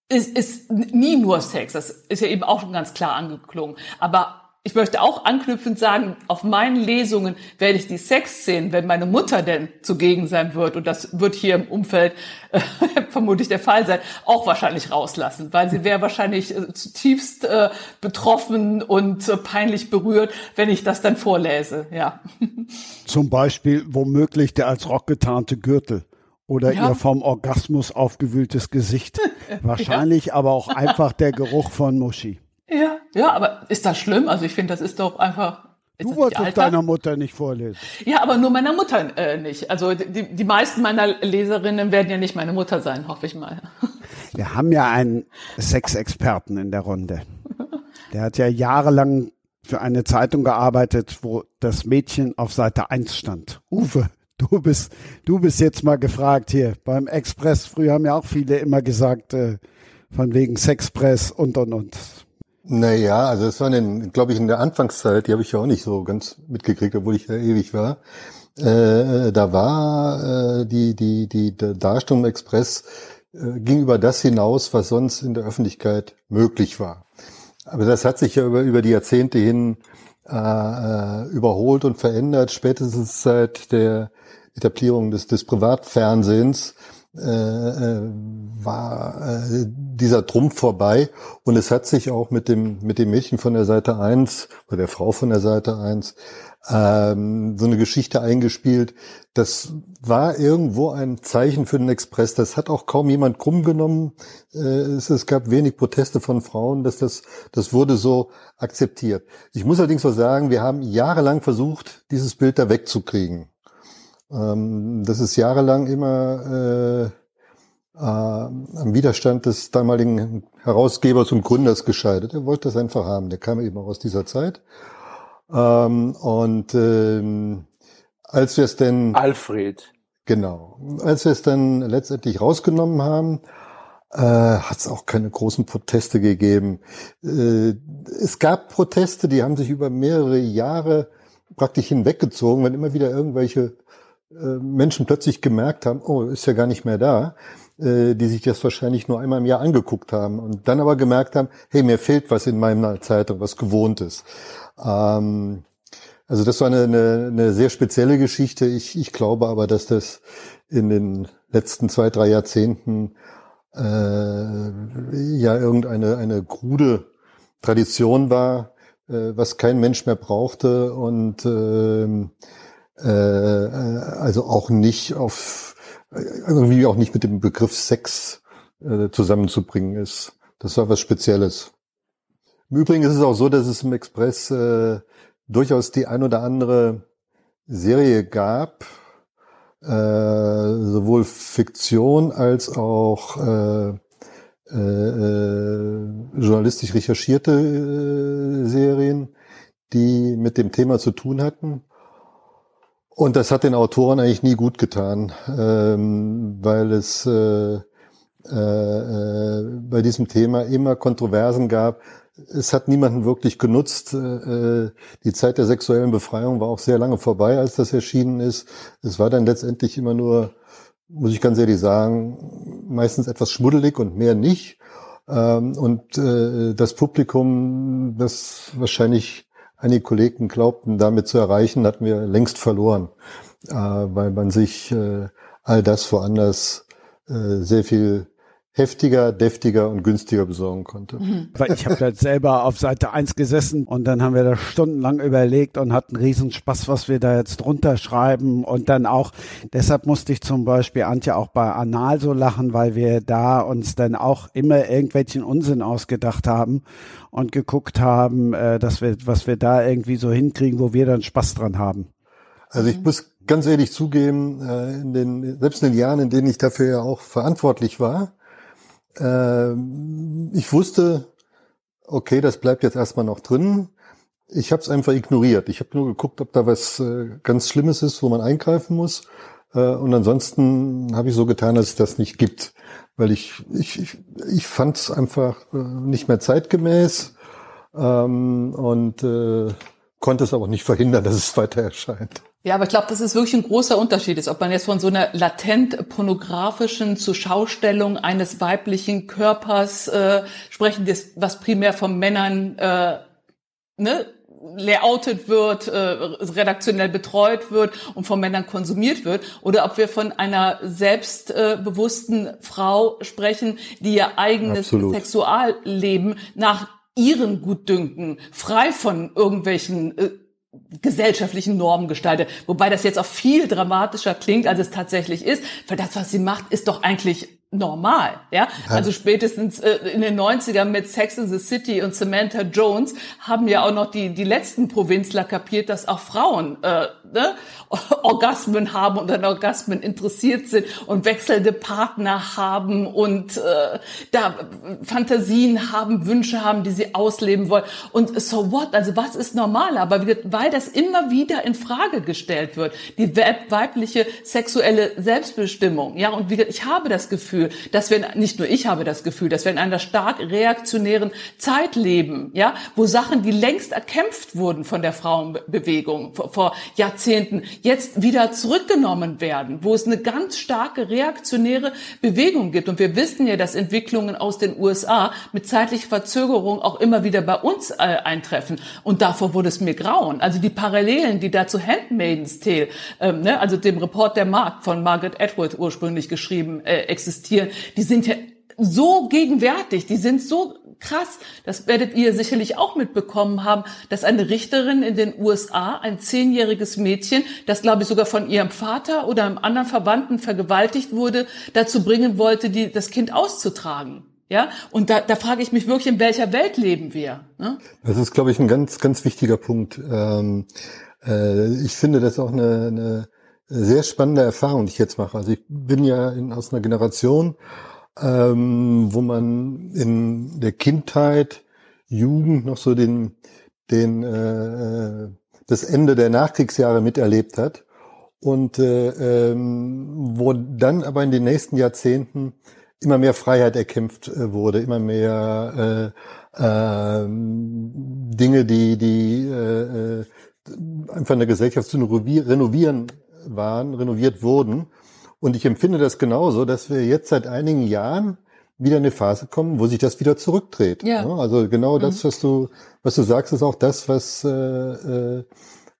ist, ist nie nur Sex. Das ist ja eben auch schon ganz klar angeklungen. Aber ich möchte auch anknüpfend sagen, auf meinen Lesungen werde ich die Sexszenen, wenn meine Mutter denn zugegen sein wird, und das wird hier im Umfeld äh, vermutlich der Fall sein, auch wahrscheinlich rauslassen, weil sie wäre wahrscheinlich äh, zutiefst äh, betroffen und äh, peinlich berührt, wenn ich das dann vorlese, ja. Zum Beispiel womöglich der als Rock getarnte Gürtel oder ja. ihr vom Orgasmus aufgewühltes Gesicht. Wahrscheinlich ja. aber auch einfach der Geruch von Muschi. Ja, ja, aber ist das schlimm? Also ich finde, das ist doch einfach. Du wolltest deiner Mutter nicht vorlesen. Ja, aber nur meiner Mutter äh, nicht. Also die, die meisten meiner Leserinnen werden ja nicht meine Mutter sein, hoffe ich mal. Wir haben ja einen Sexexperten in der Runde. Der hat ja jahrelang für eine Zeitung gearbeitet, wo das Mädchen auf Seite 1 stand. Uwe, du bist, du bist jetzt mal gefragt hier. Beim Express, früher haben ja auch viele immer gesagt, äh, von wegen Sexpress und und und. Naja, also es war, glaube ich, in der Anfangszeit, die habe ich ja auch nicht so ganz mitgekriegt, obwohl ich ja ewig war. Äh, da war äh, die, die, die, die Darstellung Express äh, ging über das hinaus, was sonst in der Öffentlichkeit möglich war. Aber das hat sich ja über, über die Jahrzehnte hin äh, äh überholt und verändert, spätestens seit der Etablierung des, des Privatfernsehens war äh, dieser Trumpf vorbei und es hat sich auch mit dem mit dem Mädchen von der Seite 1 oder der Frau von der Seite 1 ähm, so eine Geschichte eingespielt. Das war irgendwo ein Zeichen für den Express. Das hat auch kaum jemand krumm genommen. Äh, es, es, gab wenig Proteste von Frauen, dass das, das wurde so akzeptiert. Ich muss allerdings so sagen, wir haben jahrelang versucht, dieses Bild da wegzukriegen. Ähm, das ist jahrelang immer äh, äh, am Widerstand des damaligen Herausgebers und Gründers gescheitert. Er wollte das einfach haben. Der kam eben auch aus dieser Zeit. Ähm, und ähm, als wir es denn Alfred genau, als wir es dann letztendlich rausgenommen haben, äh, hat es auch keine großen Proteste gegeben. Äh, es gab Proteste, die haben sich über mehrere Jahre praktisch hinweggezogen, wenn immer wieder irgendwelche Menschen plötzlich gemerkt haben, oh, ist ja gar nicht mehr da, äh, die sich das wahrscheinlich nur einmal im Jahr angeguckt haben und dann aber gemerkt haben, hey, mir fehlt was in meiner Zeitung, was Gewohntes. Ähm, also das war eine, eine, eine sehr spezielle Geschichte. Ich, ich glaube aber, dass das in den letzten zwei, drei Jahrzehnten äh, ja irgendeine eine krude Tradition war, äh, was kein Mensch mehr brauchte und äh, äh, also auch nicht auf irgendwie auch nicht mit dem Begriff Sex äh, zusammenzubringen ist. Das war was Spezielles. Im Übrigen ist es auch so, dass es im Express äh, durchaus die ein oder andere Serie gab, äh, sowohl Fiktion als auch äh, äh, äh journalistisch recherchierte äh, Serien, die mit dem Thema zu tun hatten. Und das hat den Autoren eigentlich nie gut getan, ähm, weil es äh, äh, äh, bei diesem Thema immer Kontroversen gab. Es hat niemanden wirklich genutzt. Äh, die Zeit der sexuellen Befreiung war auch sehr lange vorbei, als das erschienen ist. Es war dann letztendlich immer nur, muss ich ganz ehrlich sagen, meistens etwas schmuddelig und mehr nicht. Ähm, und äh, das Publikum, das wahrscheinlich einige Kollegen glaubten, damit zu erreichen, hatten wir längst verloren, äh, weil man sich äh, all das woanders äh, sehr viel heftiger, deftiger und günstiger besorgen konnte. Mhm. Weil ich habe da selber auf Seite eins gesessen und dann haben wir da stundenlang überlegt und hatten riesen Spaß, was wir da jetzt drunter schreiben und dann auch, deshalb musste ich zum Beispiel Antje auch bei Anal so lachen, weil wir da uns dann auch immer irgendwelchen Unsinn ausgedacht haben und geguckt haben, äh, dass wir, was wir da irgendwie so hinkriegen, wo wir dann Spaß dran haben. Also ich muss ganz ehrlich zugeben, äh, in den, selbst in den Jahren, in denen ich dafür ja auch verantwortlich war, ähm, ich wusste, okay, das bleibt jetzt erstmal noch drin. Ich habe es einfach ignoriert. Ich habe nur geguckt, ob da was äh, ganz Schlimmes ist, wo man eingreifen muss. Äh, und ansonsten habe ich so getan, dass es das nicht gibt, weil ich ich ich, ich fand es einfach äh, nicht mehr zeitgemäß ähm, und äh, konnte es aber nicht verhindern, dass es weiter erscheint. Ja, aber ich glaube, das ist wirklich ein großer Unterschied ist, ob man jetzt von so einer latent pornografischen Zuschaustellung eines weiblichen Körpers äh, sprechen, das, was primär von Männern äh, ne, layoutet wird, äh, redaktionell betreut wird und von Männern konsumiert wird, oder ob wir von einer selbstbewussten äh, Frau sprechen, die ihr eigenes Absolut. Sexualleben nach ihren Gutdünken, frei von irgendwelchen äh, gesellschaftlichen Normen gestaltet. Wobei das jetzt auch viel dramatischer klingt, als es tatsächlich ist, weil das, was sie macht, ist doch eigentlich normal, ja. Also spätestens äh, in den 90ern mit Sex in the City und Samantha Jones haben ja auch noch die, die letzten Provinzler kapiert, dass auch Frauen äh, ne, Orgasmen haben und an Orgasmen interessiert sind und wechselnde Partner haben und äh, da Fantasien haben, Wünsche haben, die sie ausleben wollen. Und so what? Also was ist normal? Aber weil das immer wieder in Frage gestellt wird, die weibliche sexuelle Selbstbestimmung. Ja, und wie, ich habe das Gefühl, Gefühl, dass wir, nicht nur ich habe das Gefühl, dass wir in einer stark reaktionären Zeit leben, ja, wo Sachen, die längst erkämpft wurden von der Frauenbewegung vor, vor Jahrzehnten, jetzt wieder zurückgenommen werden, wo es eine ganz starke reaktionäre Bewegung gibt. Und wir wissen ja, dass Entwicklungen aus den USA mit zeitlicher Verzögerung auch immer wieder bei uns äh, eintreffen. Und davor wurde es mir grauen. Also die Parallelen, die da zu Handmaid's Tale, ähm, ne, also dem Report der Markt von Margaret Atwood ursprünglich geschrieben, äh, existieren, die sind ja so gegenwärtig, die sind so krass. Das werdet ihr sicherlich auch mitbekommen haben, dass eine Richterin in den USA ein zehnjähriges Mädchen, das glaube ich sogar von ihrem Vater oder einem anderen Verwandten vergewaltigt wurde, dazu bringen wollte, die, das Kind auszutragen. Ja, und da, da frage ich mich wirklich, in welcher Welt leben wir? Ne? Das ist, glaube ich, ein ganz, ganz wichtiger Punkt. Ähm, äh, ich finde das auch eine, eine sehr spannende Erfahrung, die ich jetzt mache. Also ich bin ja in, aus einer Generation, ähm, wo man in der Kindheit, Jugend noch so den, den äh, das Ende der Nachkriegsjahre miterlebt hat und äh, ähm, wo dann aber in den nächsten Jahrzehnten immer mehr Freiheit erkämpft äh, wurde, immer mehr äh, äh, Dinge, die die äh, äh, einfach eine Gesellschaft zu renovieren waren, renoviert wurden und ich empfinde das genauso, dass wir jetzt seit einigen Jahren wieder eine Phase kommen, wo sich das wieder zurückdreht. Ja. Also genau das, mhm. was du, was du sagst, ist auch das, was äh,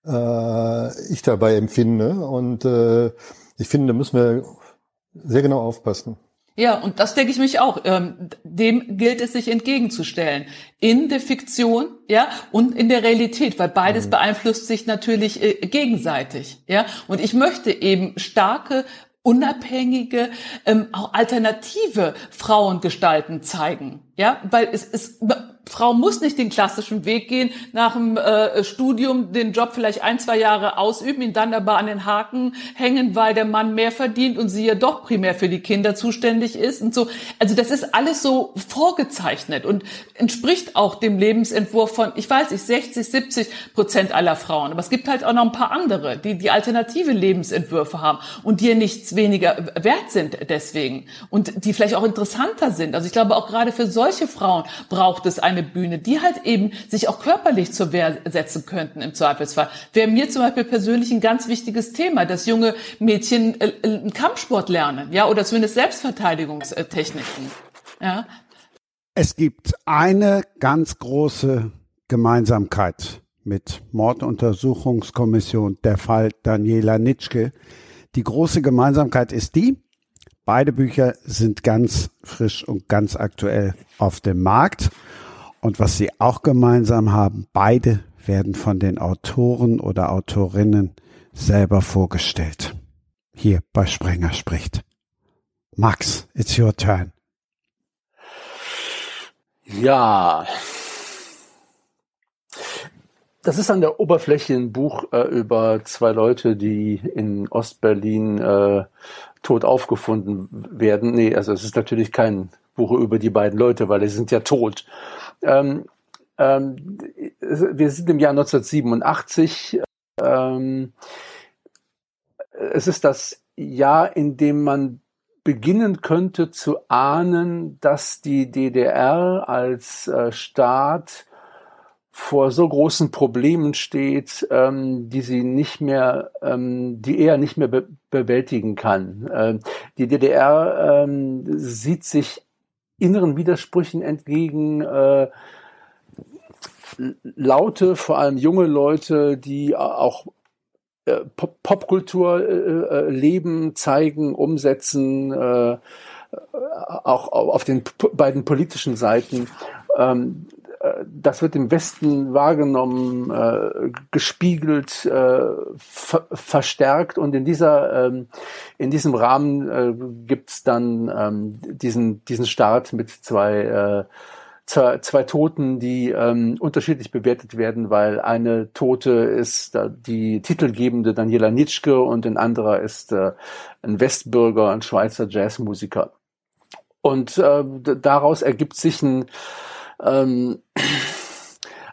äh, ich dabei empfinde. Und äh, ich finde, da müssen wir sehr genau aufpassen. Ja, und das denke ich mich auch. Ähm, dem gilt es sich entgegenzustellen. In der Fiktion, ja, und in der Realität, weil beides mhm. beeinflusst sich natürlich äh, gegenseitig, ja. Und ich möchte eben starke unabhängige, ähm, auch alternative Frauengestalten zeigen. Ja, weil es ist, Frau muss nicht den klassischen Weg gehen, nach dem äh, Studium den Job vielleicht ein, zwei Jahre ausüben, ihn dann aber an den Haken hängen, weil der Mann mehr verdient und sie ja doch primär für die Kinder zuständig ist und so. Also das ist alles so vorgezeichnet und entspricht auch dem Lebensentwurf von, ich weiß nicht, 60, 70 Prozent aller Frauen. Aber es gibt halt auch noch ein paar andere, die die alternative Lebensentwürfe haben und die ja nichts weniger wert sind deswegen und die vielleicht auch interessanter sind. Also ich glaube auch gerade für solche Frauen braucht es eine Bühne, die halt eben sich auch körperlich zur Wehr setzen könnten im Zweifelsfall. Wäre mir zum Beispiel persönlich ein ganz wichtiges Thema, dass junge Mädchen äh, äh Kampfsport lernen, ja, oder zumindest Selbstverteidigungstechniken. Ja. Es gibt eine ganz große Gemeinsamkeit mit Morduntersuchungskommission, der Fall Daniela Nitschke. Die große Gemeinsamkeit ist die, beide Bücher sind ganz frisch und ganz aktuell auf dem Markt. Und was sie auch gemeinsam haben, beide werden von den Autoren oder Autorinnen selber vorgestellt. Hier bei Sprenger spricht. Max, it's your turn. Ja. Das ist an der Oberfläche ein Buch äh, über zwei Leute, die in Ostberlin äh, tot aufgefunden werden. Nee, also es ist natürlich kein Buch über die beiden Leute, weil sie sind ja tot. Ähm, ähm, wir sind im Jahr 1987. Ähm, es ist das Jahr, in dem man beginnen könnte zu ahnen, dass die DDR als äh, Staat vor so großen Problemen steht, ähm, die sie nicht mehr, ähm, die er nicht mehr be bewältigen kann. Ähm, die DDR ähm, sieht sich inneren Widersprüchen entgegen. Äh, Laute, vor allem junge Leute, die auch äh, Popkultur äh, äh, leben, zeigen, umsetzen, äh, auch auf den beiden politischen Seiten. Ähm, äh, das wird im Westen wahrgenommen, äh, gespiegelt, äh, ver verstärkt und in dieser ähm, in diesem Rahmen äh, gibt's dann ähm, diesen diesen Start mit zwei äh, zwei, zwei Toten, die ähm, unterschiedlich bewertet werden, weil eine Tote ist äh, die titelgebende Daniela Nitschke und ein anderer ist äh, ein Westbürger, ein Schweizer Jazzmusiker. Und äh, daraus ergibt sich ein ähm,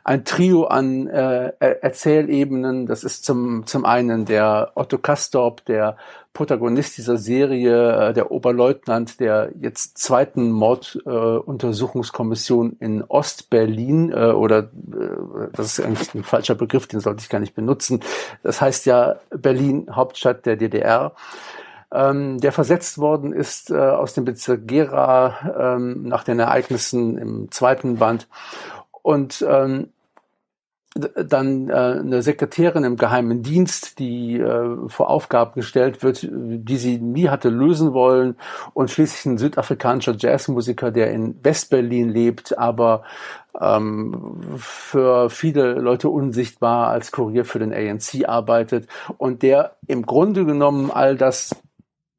ein Trio an äh, Erzählebenen. Das ist zum, zum einen der Otto Kastorp, der Protagonist dieser Serie, äh, der Oberleutnant der jetzt zweiten Morduntersuchungskommission äh, in Ostberlin äh, oder äh, das ist eigentlich ein falscher Begriff, den sollte ich gar nicht benutzen. Das heißt ja Berlin, Hauptstadt der DDR ähm, der versetzt worden ist äh, aus dem Bezirk Gera ähm, nach den Ereignissen im zweiten Band. Und ähm, dann äh, eine Sekretärin im geheimen Dienst, die äh, vor Aufgaben gestellt wird, die sie nie hatte lösen wollen. Und schließlich ein südafrikanischer Jazzmusiker, der in Westberlin lebt, aber ähm, für viele Leute unsichtbar als Kurier für den ANC arbeitet. Und der im Grunde genommen all das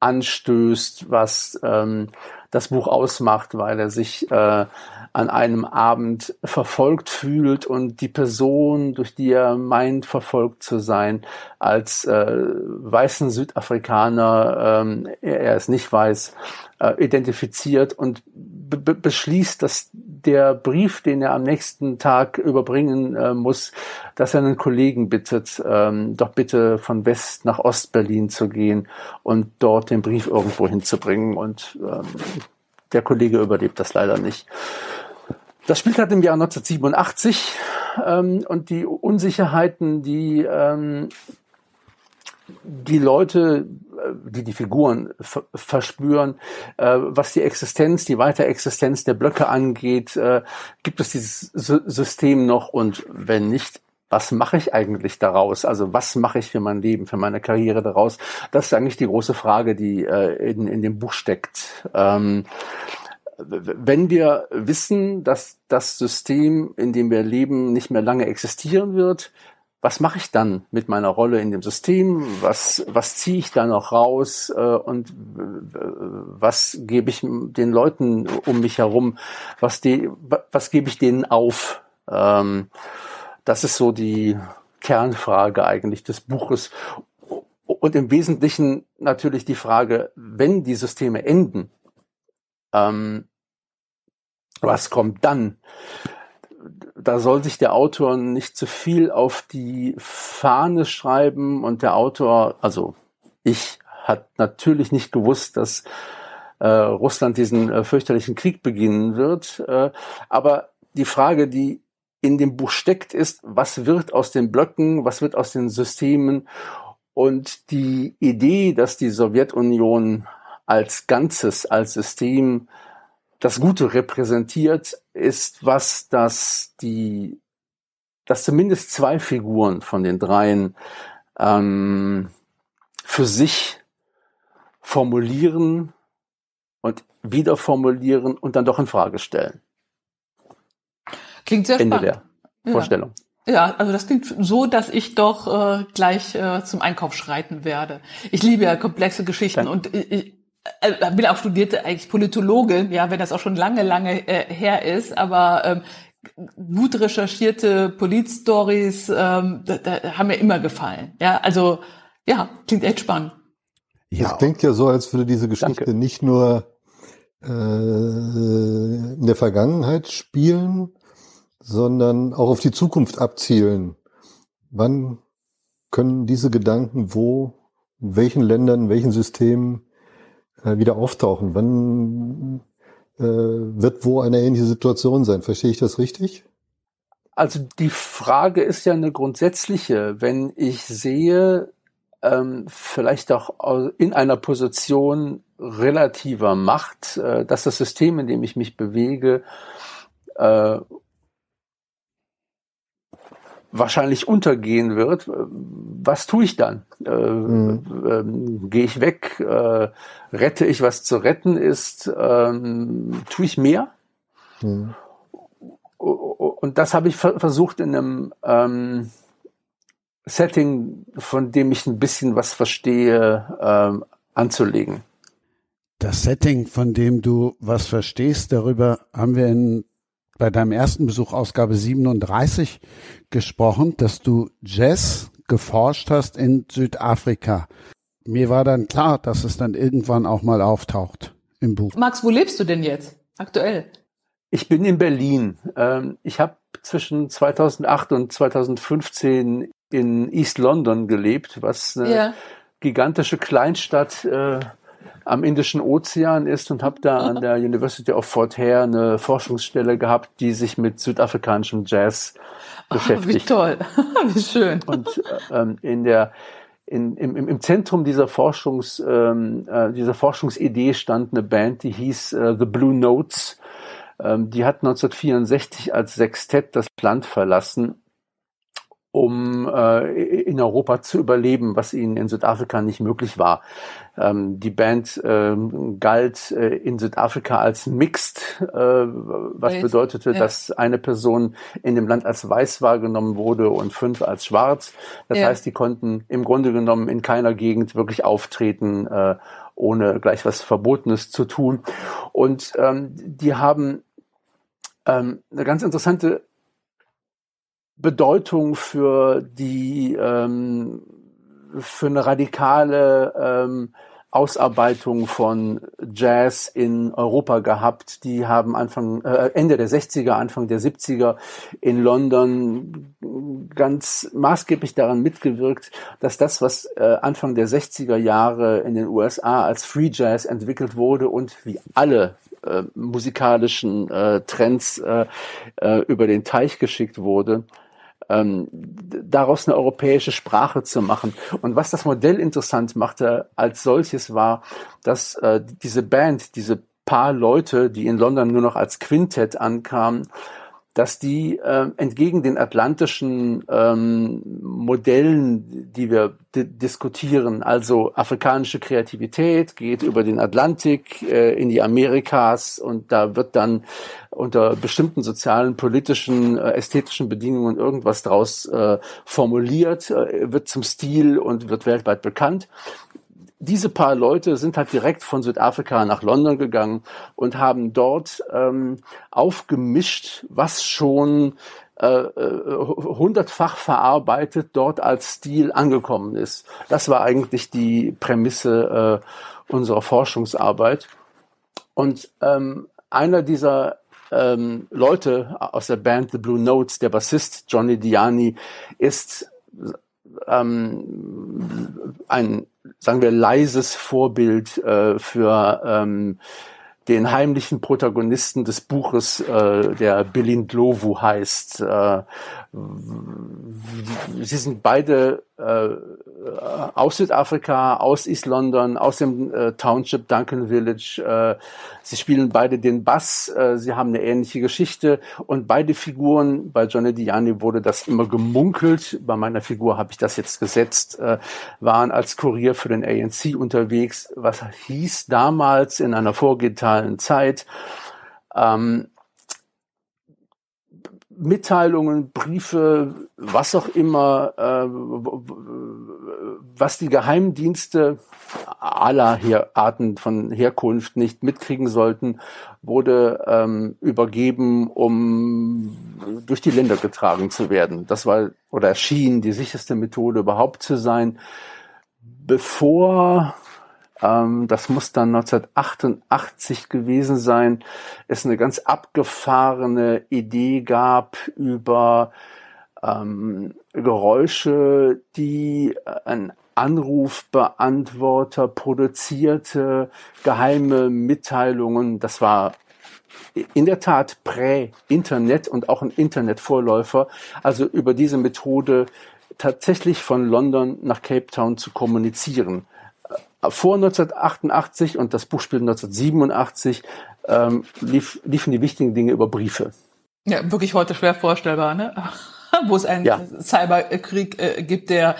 anstößt, was ähm, das Buch ausmacht, weil er sich äh, an einem Abend verfolgt fühlt und die Person, durch die er meint, verfolgt zu sein, als äh, weißen Südafrikaner, ähm, er, er es nicht weiß, äh, identifiziert und beschließt, dass der Brief, den er am nächsten Tag überbringen äh, muss, dass er einen Kollegen bittet, ähm, doch bitte von West nach Ostberlin zu gehen und dort den Brief irgendwo hinzubringen. Und ähm, der Kollege überlebt das leider nicht. Das spielt halt im Jahr 1987 ähm, und die Unsicherheiten, die ähm, die Leute, äh, die die Figuren verspüren, äh, was die Existenz, die Weiterexistenz der Blöcke angeht, äh, gibt es dieses System noch und wenn nicht, was mache ich eigentlich daraus? Also was mache ich für mein Leben, für meine Karriere daraus? Das ist eigentlich die große Frage, die äh, in, in dem Buch steckt. Ähm, wenn wir wissen, dass das System, in dem wir leben, nicht mehr lange existieren wird, was mache ich dann mit meiner Rolle in dem System? Was, was ziehe ich da noch raus? Äh, und äh, was gebe ich den Leuten um mich herum? Was, die, was gebe ich denen auf? Ähm, das ist so die Kernfrage eigentlich des Buches. Und im Wesentlichen natürlich die Frage, wenn die Systeme enden, ähm, was kommt dann? Da soll sich der Autor nicht zu viel auf die Fahne schreiben und der Autor, also ich, hat natürlich nicht gewusst, dass äh, Russland diesen äh, fürchterlichen Krieg beginnen wird. Äh, aber die Frage, die in dem Buch steckt, ist, was wird aus den Blöcken, was wird aus den Systemen? Und die Idee, dass die Sowjetunion als Ganzes, als System das Gute repräsentiert, ist was, das die, dass zumindest zwei Figuren von den dreien ähm, für sich formulieren und wieder formulieren und dann doch in Frage stellen. Klingt sehr Ende spannend. der Vorstellung. Ja, also das klingt so, dass ich doch äh, gleich äh, zum Einkauf schreiten werde. Ich liebe ja komplexe Geschichten Danke. und ich, äh, bin auch studierte eigentlich Politologe, ja, wenn das auch schon lange, lange äh, her ist, aber ähm, gut recherchierte Politstories ähm, da, da haben mir immer gefallen. Ja, also ja, klingt echt spannend. Ja, das klingt ja so, als würde diese Geschichte Danke. nicht nur äh, in der Vergangenheit spielen, sondern auch auf die Zukunft abzielen. Wann können diese Gedanken wo, in welchen Ländern, in welchen Systemen äh, wieder auftauchen? Wann äh, wird wo eine ähnliche Situation sein? Verstehe ich das richtig? Also die Frage ist ja eine grundsätzliche. Wenn ich sehe, ähm, vielleicht auch in einer Position relativer Macht, äh, dass das System, in dem ich mich bewege, äh, wahrscheinlich untergehen wird, was tue ich dann? Äh, mhm. ähm, Gehe ich weg? Äh, rette ich, was zu retten ist? Ähm, tue ich mehr? Mhm. Und das habe ich versucht in einem ähm, Setting, von dem ich ein bisschen was verstehe, ähm, anzulegen. Das Setting, von dem du was verstehst, darüber haben wir in bei deinem ersten Besuch Ausgabe 37 gesprochen, dass du Jazz geforscht hast in Südafrika. Mir war dann klar, dass es dann irgendwann auch mal auftaucht im Buch. Max, wo lebst du denn jetzt aktuell? Ich bin in Berlin. Ähm, ich habe zwischen 2008 und 2015 in East London gelebt, was eine ja. gigantische Kleinstadt äh, am Indischen Ozean ist und habe da an der University of Fort Hare eine Forschungsstelle gehabt, die sich mit südafrikanischem Jazz beschäftigt. Oh, wie toll, wie schön. Und äh, ähm, in der in, im, im Zentrum dieser Forschungs ähm, äh, dieser Forschungsidee stand eine Band, die hieß äh, The Blue Notes. Ähm, die hat 1964 als Sextett das Land verlassen um äh, in Europa zu überleben, was ihnen in Südafrika nicht möglich war. Ähm, die Band ähm, galt äh, in Südafrika als mixed, äh, was Weiß. bedeutete, ja. dass eine Person in dem Land als weiß wahrgenommen wurde und fünf als schwarz. Das ja. heißt, die konnten im Grunde genommen in keiner Gegend wirklich auftreten, äh, ohne gleich was Verbotenes zu tun. Und ähm, die haben ähm, eine ganz interessante Bedeutung für die ähm, für eine radikale ähm, Ausarbeitung von Jazz in Europa gehabt. Die haben Anfang äh, Ende der 60er, Anfang der 70er in London ganz maßgeblich daran mitgewirkt, dass das, was äh, Anfang der 60er Jahre in den USA als Free Jazz entwickelt wurde und wie alle äh, musikalischen äh, Trends äh, äh, über den Teich geschickt wurde, ähm, daraus eine europäische Sprache zu machen. Und was das Modell interessant machte als solches war, dass äh, diese Band, diese paar Leute, die in London nur noch als Quintett ankamen, dass die äh, entgegen den atlantischen ähm, Modellen, die wir di diskutieren, also afrikanische Kreativität geht über den Atlantik äh, in die Amerikas und da wird dann unter bestimmten sozialen, politischen, äh, ästhetischen Bedingungen irgendwas draus äh, formuliert, äh, wird zum Stil und wird weltweit bekannt diese paar Leute sind halt direkt von Südafrika nach London gegangen und haben dort ähm, aufgemischt, was schon äh, äh, hundertfach verarbeitet dort als Stil angekommen ist. Das war eigentlich die Prämisse äh, unserer Forschungsarbeit. Und ähm, einer dieser ähm, Leute aus der Band The Blue Notes, der Bassist Johnny Diani, ist ähm, ein, sagen wir, leises Vorbild äh, für ähm, den heimlichen Protagonisten des Buches, äh, der Bilin Dlovu heißt. Äh, sie sind beide äh, aus Südafrika, aus East London, aus dem äh, Township Duncan Village. Äh, sie spielen beide den Bass, äh, sie haben eine ähnliche Geschichte. Und beide Figuren, bei Johnny Diani wurde das immer gemunkelt, bei meiner Figur habe ich das jetzt gesetzt, äh, waren als Kurier für den ANC unterwegs, was hieß damals in einer vorgetalen Zeit, ähm, Mitteilungen, Briefe, was auch immer, äh, was die Geheimdienste aller Her Arten von Herkunft nicht mitkriegen sollten, wurde ähm, übergeben, um durch die Länder getragen zu werden. Das war oder schien die sicherste Methode überhaupt zu sein. Bevor ähm, das muss dann 1988 gewesen sein, es eine ganz abgefahrene Idee gab über ähm, Geräusche, die ein Anrufbeantworter produzierte geheime Mitteilungen. Das war in der Tat Prä-Internet und auch ein Internetvorläufer. Also über diese Methode tatsächlich von London nach Cape Town zu kommunizieren vor 1988 und das Buch spielt 1987, ähm, lief, liefen die wichtigen Dinge über Briefe. Ja, wirklich heute schwer vorstellbar, ne? Wo es einen ja. Cyberkrieg äh, gibt, der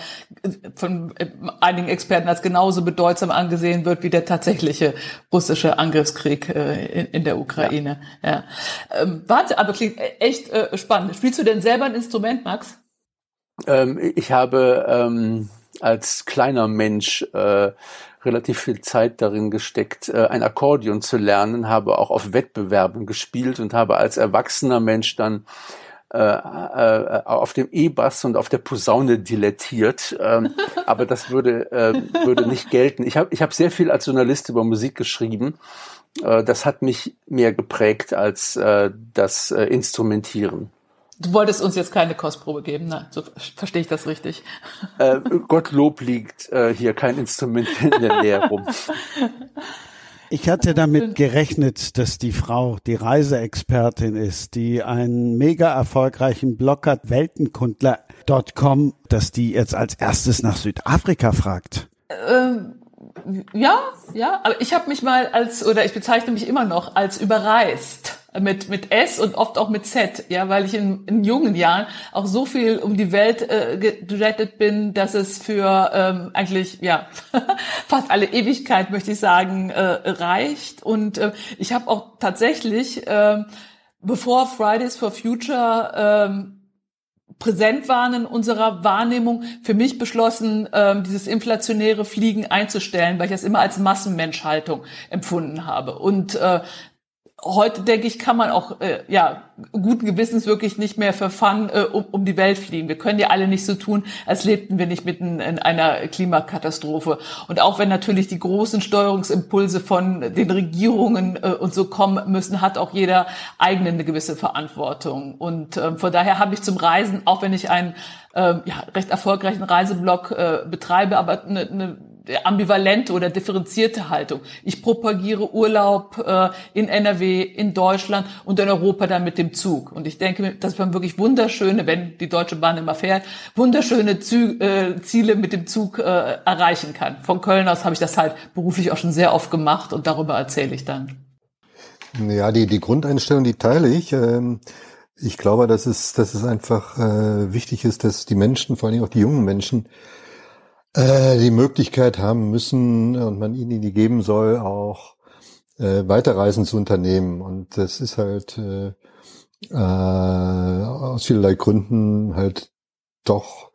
von äh, einigen Experten als genauso bedeutsam angesehen wird wie der tatsächliche russische Angriffskrieg äh, in, in, der Ukraine. Ja. ja. Ähm, warte, aber klingt echt äh, spannend. Spielst du denn selber ein Instrument, Max? Ähm, ich habe ähm, als kleiner Mensch äh, relativ viel Zeit darin gesteckt, äh, ein Akkordeon zu lernen, habe auch auf Wettbewerben gespielt und habe als erwachsener Mensch dann äh, äh, auf dem E-Bass und auf der Posaune dilettiert, ähm, aber das würde äh, würde nicht gelten. Ich habe ich hab sehr viel als Journalist über Musik geschrieben. Äh, das hat mich mehr geprägt als äh, das äh, Instrumentieren. Du wolltest uns jetzt keine Kostprobe geben, ne? So verstehe ich das richtig. Äh, Gottlob liegt äh, hier kein Instrument in der Nähe rum. Ich hatte damit gerechnet, dass die Frau die Reiseexpertin ist, die einen mega erfolgreichen Blog hat, Weltenkundler.com, dass die jetzt als erstes nach Südafrika fragt. Ähm, ja, ja, aber ich habe mich mal als, oder ich bezeichne mich immer noch als überreist mit mit S und oft auch mit Z, ja, weil ich in, in jungen Jahren auch so viel um die Welt äh, gerettet bin, dass es für ähm, eigentlich ja fast alle Ewigkeit möchte ich sagen äh, reicht. Und äh, ich habe auch tatsächlich, äh, bevor Fridays for Future äh, präsent waren in unserer Wahrnehmung, für mich beschlossen, ähm, dieses inflationäre Fliegen einzustellen, weil ich das immer als Massenmenschhaltung empfunden habe. Und äh, heute denke ich, kann man auch äh, ja guten Gewissens wirklich nicht mehr Fun äh, um, um die Welt fliegen. Wir können ja alle nicht so tun, als lebten wir nicht mitten in einer Klimakatastrophe. Und auch wenn natürlich die großen Steuerungsimpulse von den Regierungen äh, und so kommen müssen, hat auch jeder eigene eine gewisse Verantwortung. Und äh, von daher habe ich zum Reisen, auch wenn ich einen äh, ja, recht erfolgreichen Reiseblog äh, betreibe, aber eine, eine ambivalente oder differenzierte Haltung. Ich propagiere Urlaub äh, in NRW, in Deutschland und in Europa dann mit dem Zug. Und ich denke, dass man wirklich wunderschöne, wenn die Deutsche Bahn immer fährt, wunderschöne Zü äh, Ziele mit dem Zug äh, erreichen kann. Von Köln aus habe ich das halt beruflich auch schon sehr oft gemacht und darüber erzähle ich dann. Ja, die, die Grundeinstellung, die teile ich. Ähm ich glaube, dass es, dass es einfach äh, wichtig ist, dass die Menschen, vor allem auch die jungen Menschen, äh, die Möglichkeit haben müssen und man ihnen die geben soll, auch äh, Weiterreisen zu unternehmen. Und das ist halt äh, äh, aus vielerlei Gründen halt doch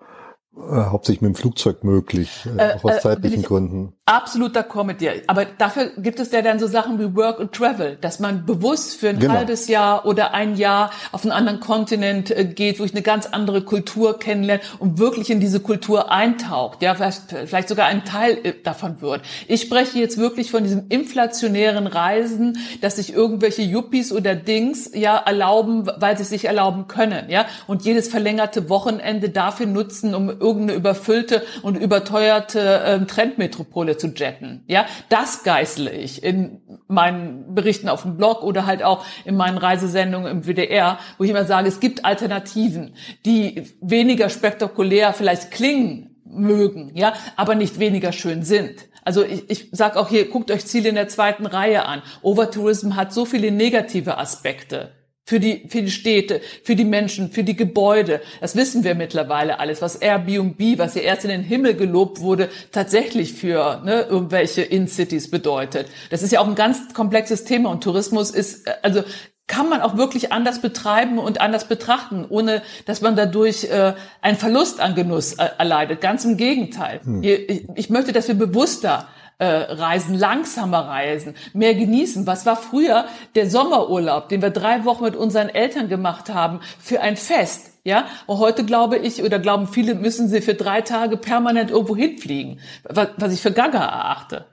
hauptsächlich mit dem Flugzeug möglich, äh, auch aus äh, zeitlichen Gründen. Absolut d'accord mit dir. Aber dafür gibt es ja dann so Sachen wie Work and Travel, dass man bewusst für ein genau. halbes Jahr oder ein Jahr auf einen anderen Kontinent äh, geht, wo ich eine ganz andere Kultur kennenlerne und wirklich in diese Kultur eintaucht. Ja, vielleicht, sogar ein Teil äh, davon wird. Ich spreche jetzt wirklich von diesem inflationären Reisen, dass sich irgendwelche Yuppies oder Dings ja erlauben, weil sie es sich erlauben können. Ja, und jedes verlängerte Wochenende dafür nutzen, um irgendeine überfüllte und überteuerte äh, Trendmetropole zu jetten. Ja, das geißle ich in meinen Berichten auf dem Blog oder halt auch in meinen Reisesendungen im WDR, wo ich immer sage, es gibt Alternativen, die weniger spektakulär vielleicht klingen mögen, ja, aber nicht weniger schön sind. Also ich, ich sage auch hier, guckt euch Ziele in der zweiten Reihe an. Overtourism hat so viele negative Aspekte für die, für die Städte, für die Menschen, für die Gebäude. Das wissen wir mittlerweile alles, was Airbnb, was ja erst in den Himmel gelobt wurde, tatsächlich für ne, irgendwelche In-Cities bedeutet. Das ist ja auch ein ganz komplexes Thema und Tourismus ist, äh, also kann man auch wirklich anders betreiben und anders betrachten, ohne dass man dadurch äh, einen Verlust an Genuss äh, erleidet. Ganz im Gegenteil. Hm. Ich, ich möchte, dass wir bewusster äh, reisen, langsamer reisen, mehr genießen. Was war früher der Sommerurlaub, den wir drei Wochen mit unseren Eltern gemacht haben, für ein Fest? Ja, und heute glaube ich oder glauben viele, müssen sie für drei Tage permanent irgendwo hinfliegen, was, was ich für Gaga erachte.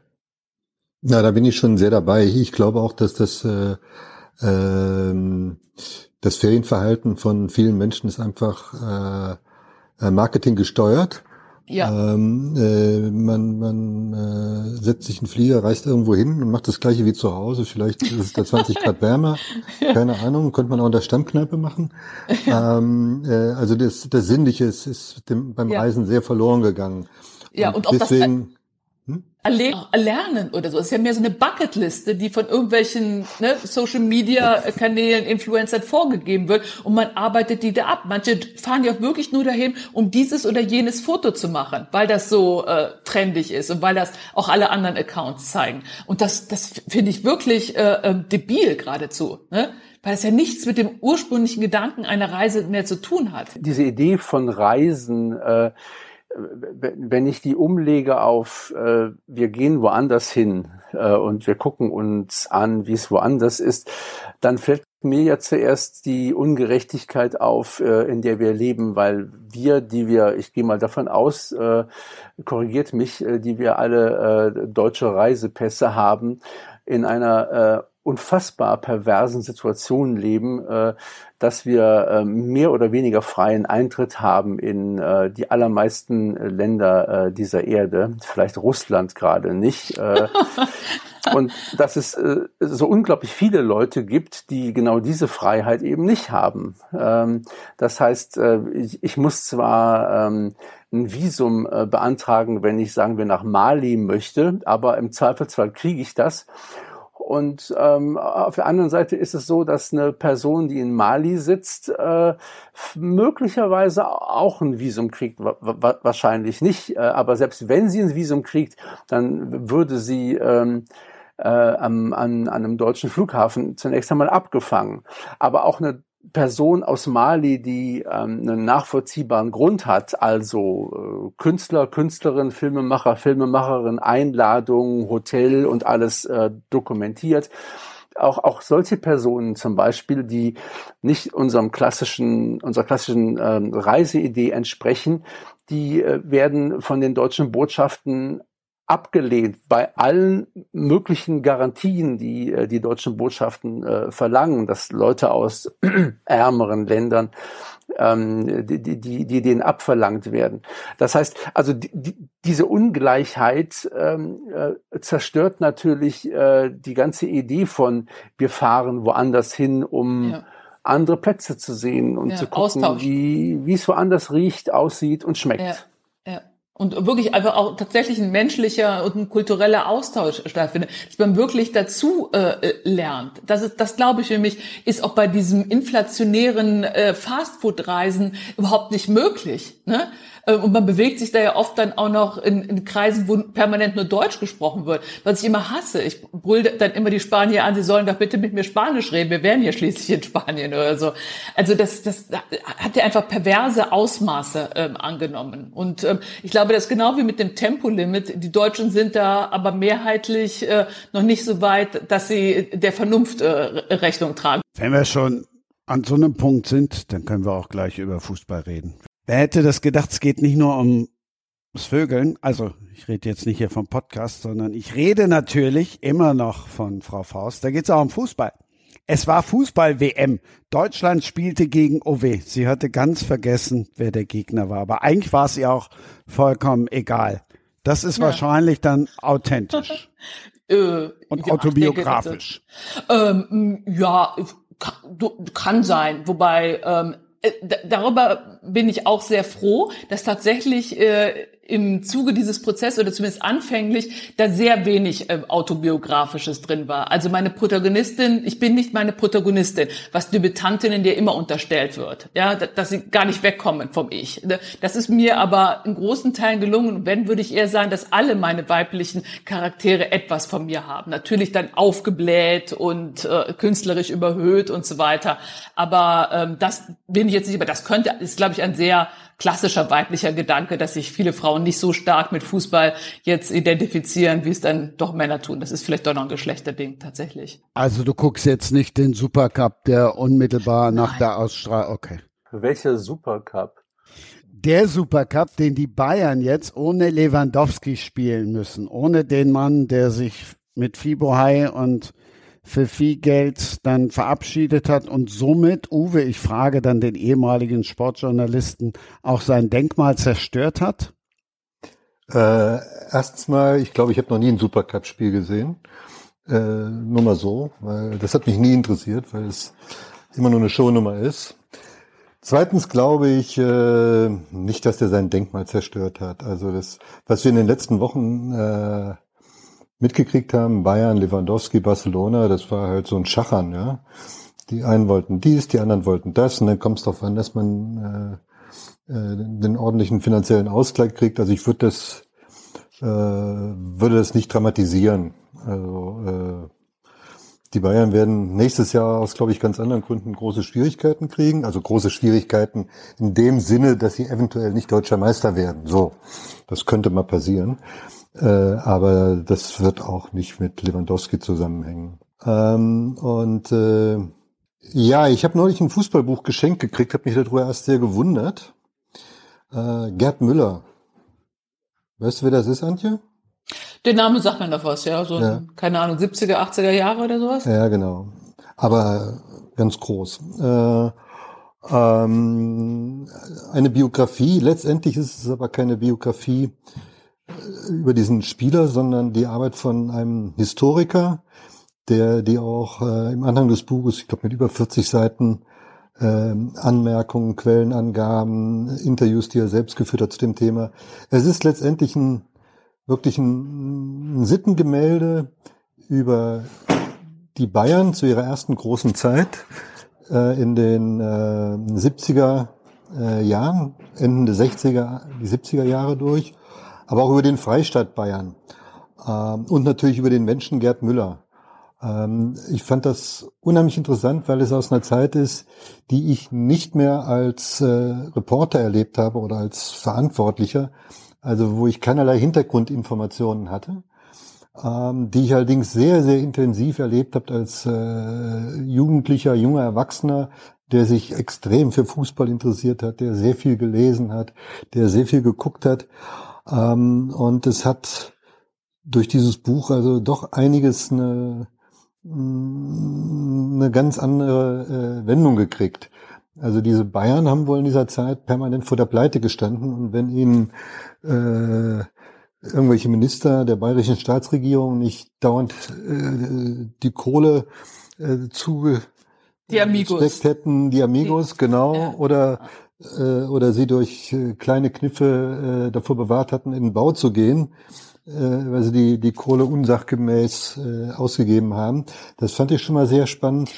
Na, da bin ich schon sehr dabei. Ich glaube auch, dass das äh, ähm, das Ferienverhalten von vielen Menschen ist einfach äh, Marketing gesteuert. Ja. Ähm, äh, man man äh, setzt sich in den Flieger, reist irgendwo hin und macht das gleiche wie zu Hause. Vielleicht ist es da 20 Grad wärmer. Keine Ahnung. Könnte man auch in der Stammkneipe machen. Ähm, äh, also das, das Sinnliche ist, ist dem, beim ja. Reisen sehr verloren gegangen. Ja, und, und deswegen, erlernen oder so. Es ist ja mehr so eine Bucketliste, die von irgendwelchen ne, Social Media Kanälen, Influencern vorgegeben wird und man arbeitet die da ab. Manche fahren ja auch wirklich nur dahin, um dieses oder jenes Foto zu machen, weil das so äh, trendig ist und weil das auch alle anderen Accounts zeigen. Und das, das finde ich wirklich äh, äh, debil geradezu. Ne? weil es ja nichts mit dem ursprünglichen Gedanken einer Reise mehr zu tun hat. Diese Idee von Reisen äh, wenn ich die umlege auf, äh, wir gehen woanders hin äh, und wir gucken uns an, wie es woanders ist, dann fällt mir ja zuerst die Ungerechtigkeit auf, äh, in der wir leben, weil wir, die wir, ich gehe mal davon aus, äh, korrigiert mich, äh, die wir alle äh, deutsche Reisepässe haben, in einer äh, unfassbar perversen Situation leben, äh, dass wir äh, mehr oder weniger freien Eintritt haben in äh, die allermeisten Länder äh, dieser Erde, vielleicht Russland gerade nicht. Äh, und dass es äh, so unglaublich viele Leute gibt, die genau diese Freiheit eben nicht haben. Ähm, das heißt, äh, ich, ich, muss zwar ähm, ein Visum äh, beantragen, wenn ich, sagen wir, nach Mali möchte, aber im Zweifelsfall kriege ich das. Und ähm, auf der anderen Seite ist es so, dass eine Person, die in Mali sitzt, äh, möglicherweise auch ein Visum kriegt. wahrscheinlich nicht. Äh, aber selbst wenn sie ein Visum kriegt, dann würde sie ähm, äh, am, an, an einem deutschen Flughafen zunächst einmal abgefangen. Aber auch eine Person aus Mali, die ähm, einen nachvollziehbaren Grund hat, also äh, Künstler, Künstlerin, Filmemacher, Filmemacherin, Einladung, Hotel und alles äh, dokumentiert. Auch, auch solche Personen zum Beispiel, die nicht unserem klassischen, unserer klassischen ähm, Reiseidee entsprechen, die äh, werden von den deutschen Botschaften abgelehnt bei allen möglichen Garantien, die äh, die deutschen Botschaften äh, verlangen, dass Leute aus ärmeren Ländern ähm, die, die, die denen abverlangt werden. Das heißt, also die, die, diese Ungleichheit ähm, äh, zerstört natürlich äh, die ganze Idee von wir fahren woanders hin, um ja. andere Plätze zu sehen und ja, zu gucken, Austausch. wie wie es woanders riecht, aussieht und schmeckt. Ja. Und wirklich einfach auch tatsächlich ein menschlicher und ein kultureller Austausch stattfindet, dass man wirklich dazu äh, lernt. Das ist, das glaube ich nämlich, ist auch bei diesem inflationären äh, Fastfood-Reisen überhaupt nicht möglich. Ne? Ähm, und man bewegt sich da ja oft dann auch noch in, in Kreisen, wo permanent nur Deutsch gesprochen wird. Was ich immer hasse. Ich brüll dann immer die Spanier an, sie sollen doch bitte mit mir Spanisch reden. Wir wären hier schließlich in Spanien oder so. Also das, das hat ja einfach perverse Ausmaße ähm, angenommen. Und ähm, ich glaube, das ist genau wie mit dem Tempolimit. Die Deutschen sind da aber mehrheitlich äh, noch nicht so weit, dass sie der Vernunft äh, Rechnung tragen. Wenn wir schon an so einem Punkt sind, dann können wir auch gleich über Fußball reden. Wer hätte das gedacht, es geht nicht nur um das Vögeln, also ich rede jetzt nicht hier vom Podcast, sondern ich rede natürlich immer noch von Frau Faust. Da geht es auch um Fußball. Es war Fußball-WM. Deutschland spielte gegen OW. Sie hatte ganz vergessen, wer der Gegner war. Aber eigentlich war es ihr auch vollkommen egal. Das ist ja. wahrscheinlich dann authentisch. äh, und ja, autobiografisch. Ähm, ja, kann, kann sein. Wobei ähm, äh, darüber bin ich auch sehr froh, dass tatsächlich äh, im Zuge dieses Prozesses oder zumindest anfänglich da sehr wenig äh, autobiografisches drin war. Also meine Protagonistin, ich bin nicht meine Protagonistin, was Debütantinnen dir immer unterstellt wird, ja, dass sie gar nicht wegkommen vom Ich. Ne, das ist mir aber in großen Teilen gelungen. Wenn würde ich eher sagen, dass alle meine weiblichen Charaktere etwas von mir haben. Natürlich dann aufgebläht und äh, künstlerisch überhöht und so weiter. Aber ähm, das bin ich jetzt nicht. Aber das könnte, ist glaube ich ein sehr klassischer weiblicher Gedanke, dass sich viele Frauen nicht so stark mit Fußball jetzt identifizieren, wie es dann doch Männer tun. Das ist vielleicht doch noch ein Geschlechterding tatsächlich. Also du guckst jetzt nicht den Supercup, der unmittelbar Nein. nach der Ausstrahlung. Okay. Welcher Supercup? Der Supercup, den die Bayern jetzt ohne Lewandowski spielen müssen, ohne den Mann, der sich mit Fibo High und für viel Geld dann verabschiedet hat und somit, Uwe, ich frage dann den ehemaligen Sportjournalisten, auch sein Denkmal zerstört hat? Äh, erstens mal, ich glaube, ich habe noch nie ein Supercup-Spiel gesehen. Äh, nur mal so, weil das hat mich nie interessiert, weil es immer nur eine Shownummer ist. Zweitens glaube ich äh, nicht, dass der sein Denkmal zerstört hat. Also das, was wir in den letzten Wochen äh, mitgekriegt haben, Bayern, Lewandowski, Barcelona, das war halt so ein Schachern, ja. Die einen wollten dies, die anderen wollten das, und dann kommt es darauf an, dass man äh, äh, den ordentlichen finanziellen Ausgleich kriegt. Also ich würde das äh, würde das nicht dramatisieren. Also äh, die Bayern werden nächstes Jahr aus, glaube ich, ganz anderen Gründen große Schwierigkeiten kriegen. Also große Schwierigkeiten in dem Sinne, dass sie eventuell nicht deutscher Meister werden. So, das könnte mal passieren. Äh, aber das wird auch nicht mit Lewandowski zusammenhängen. Ähm, und äh, ja, ich habe neulich ein Fußballbuch geschenkt gekriegt, habe mich darüber erst sehr gewundert. Äh, Gerd Müller. Weißt du, wer das ist, Antje? Der Name sagt mir noch was, ja. So, ja. keine Ahnung, 70er, 80er Jahre oder sowas? Ja, genau. Aber ganz groß. Äh, ähm, eine Biografie, letztendlich ist es aber keine Biografie über diesen Spieler, sondern die Arbeit von einem Historiker, der die auch äh, im Anhang des Buches, ich glaube mit über 40 Seiten, äh, Anmerkungen, Quellenangaben, Interviews, die er selbst geführt hat zu dem Thema. Es ist letztendlich ein wirklich ein, ein Sittengemälde über die Bayern zu ihrer ersten großen Zeit äh, in den äh, 70er äh, Jahren, Ende der 60er, die 70er Jahre durch, aber auch über den Freistaat Bayern ähm, und natürlich über den Menschen Gerd Müller. Ähm, ich fand das unheimlich interessant, weil es aus einer Zeit ist, die ich nicht mehr als äh, Reporter erlebt habe oder als Verantwortlicher, also wo ich keinerlei Hintergrundinformationen hatte, ähm, die ich allerdings sehr, sehr intensiv erlebt habe als äh, Jugendlicher, junger Erwachsener, der sich extrem für Fußball interessiert hat, der sehr viel gelesen hat, der sehr viel geguckt hat. Ähm, und es hat durch dieses Buch also doch einiges eine, eine ganz andere äh, Wendung gekriegt. Also diese Bayern haben wohl in dieser Zeit permanent vor der Pleite gestanden und wenn ihnen äh, irgendwelche Minister der bayerischen Staatsregierung nicht dauernd äh, die Kohle äh, zugesteckt hätten, die Amigos, die, genau, ja. oder äh, oder sie durch äh, kleine Kniffe äh, davor bewahrt hatten, in den Bau zu gehen, äh, weil sie die, die Kohle unsachgemäß äh, ausgegeben haben. Das fand ich schon mal sehr spannend.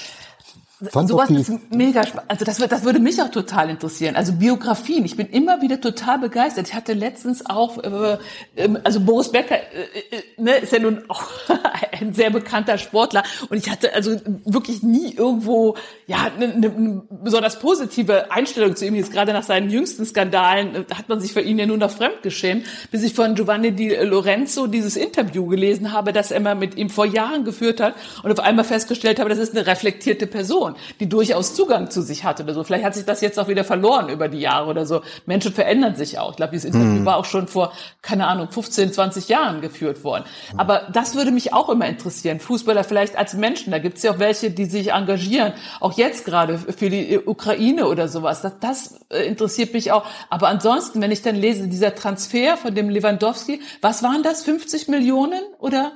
Fand Sowas ist mega spannend. Also das, das würde mich auch total interessieren. Also Biografien. Ich bin immer wieder total begeistert. Ich hatte letztens auch, äh, ähm, also Boris Becker äh, äh, ne, ist ja nun auch ein sehr bekannter Sportler und ich hatte also wirklich nie irgendwo ja eine, eine besonders positive Einstellung zu ihm. Jetzt gerade nach seinen jüngsten Skandalen äh, hat man sich für ihn ja nur noch fremd geschämt, bis ich von Giovanni Di Lorenzo dieses Interview gelesen habe, das er mal mit ihm vor Jahren geführt hat und auf einmal festgestellt habe, das ist eine reflektierte Person. Person, die durchaus Zugang zu sich hat oder so. Vielleicht hat sich das jetzt auch wieder verloren über die Jahre oder so. Menschen verändern sich auch. Ich glaube, dieses Interview mhm. war auch schon vor, keine Ahnung, 15, 20 Jahren geführt worden. Aber das würde mich auch immer interessieren. Fußballer vielleicht als Menschen. Da gibt es ja auch welche, die sich engagieren. Auch jetzt gerade für die Ukraine oder sowas. Das, das äh, interessiert mich auch. Aber ansonsten, wenn ich dann lese, dieser Transfer von dem Lewandowski, was waren das? 50 Millionen oder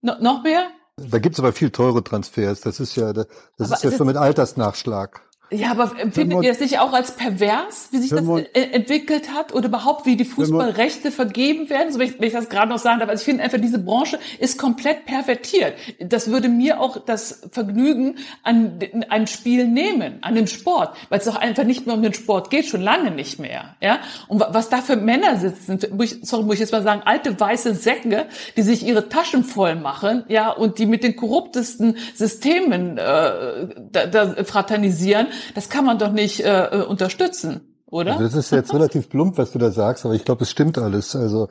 noch mehr? Da gibt's aber viel teure Transfers. Das ist ja, das aber ist ja schon mit Altersnachschlag. Ja, aber empfindet ihr das nicht auch als pervers, wie sich das entwickelt hat oder überhaupt, wie die Fußballrechte vergeben werden? So, wenn ich, wenn ich das gerade noch sagen darf. Also ich finde einfach, diese Branche ist komplett pervertiert. Das würde mir auch das Vergnügen an ein Spiel nehmen, an dem Sport, weil es doch einfach nicht mehr um den Sport geht, schon lange nicht mehr. Ja, und was da für Männer sitzen, muss ich, sorry, muss ich jetzt mal sagen, alte weiße Säcke, die sich ihre Taschen voll machen, ja, und die mit den korruptesten Systemen äh, da, da fraternisieren das kann man doch nicht äh, äh, unterstützen. Oder? Also das ist jetzt relativ plump, was du da sagst, aber ich glaube, es stimmt alles. Also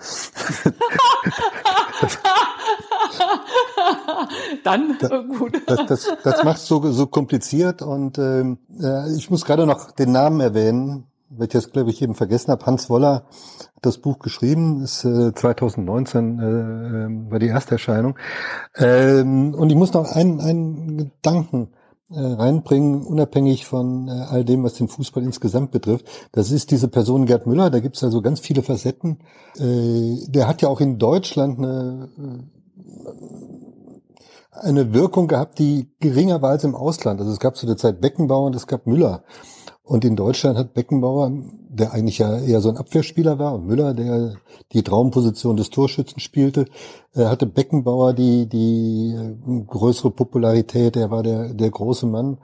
dann das, gut. Das, das, das macht so so kompliziert und ähm, äh, ich muss gerade noch den Namen erwähnen, weil ich das glaube ich eben vergessen habe. Hans Woller hat das Buch geschrieben, ist äh, 2019 äh, ähm, war die erste Erscheinung. Ähm, und ich muss noch einen, einen Gedanken äh, reinbringen, unabhängig von äh, all dem, was den Fußball insgesamt betrifft. Das ist diese Person Gerd Müller, da gibt es also ganz viele Facetten. Äh, der hat ja auch in Deutschland eine, eine Wirkung gehabt, die geringer war als im Ausland. Also es gab zu der Zeit Beckenbauer und es gab Müller. Und in Deutschland hat Beckenbauer, der eigentlich ja eher so ein Abwehrspieler war, Müller, der die Traumposition des Torschützen spielte, äh, hatte Beckenbauer die, die äh, größere Popularität. Er war der, der große Mann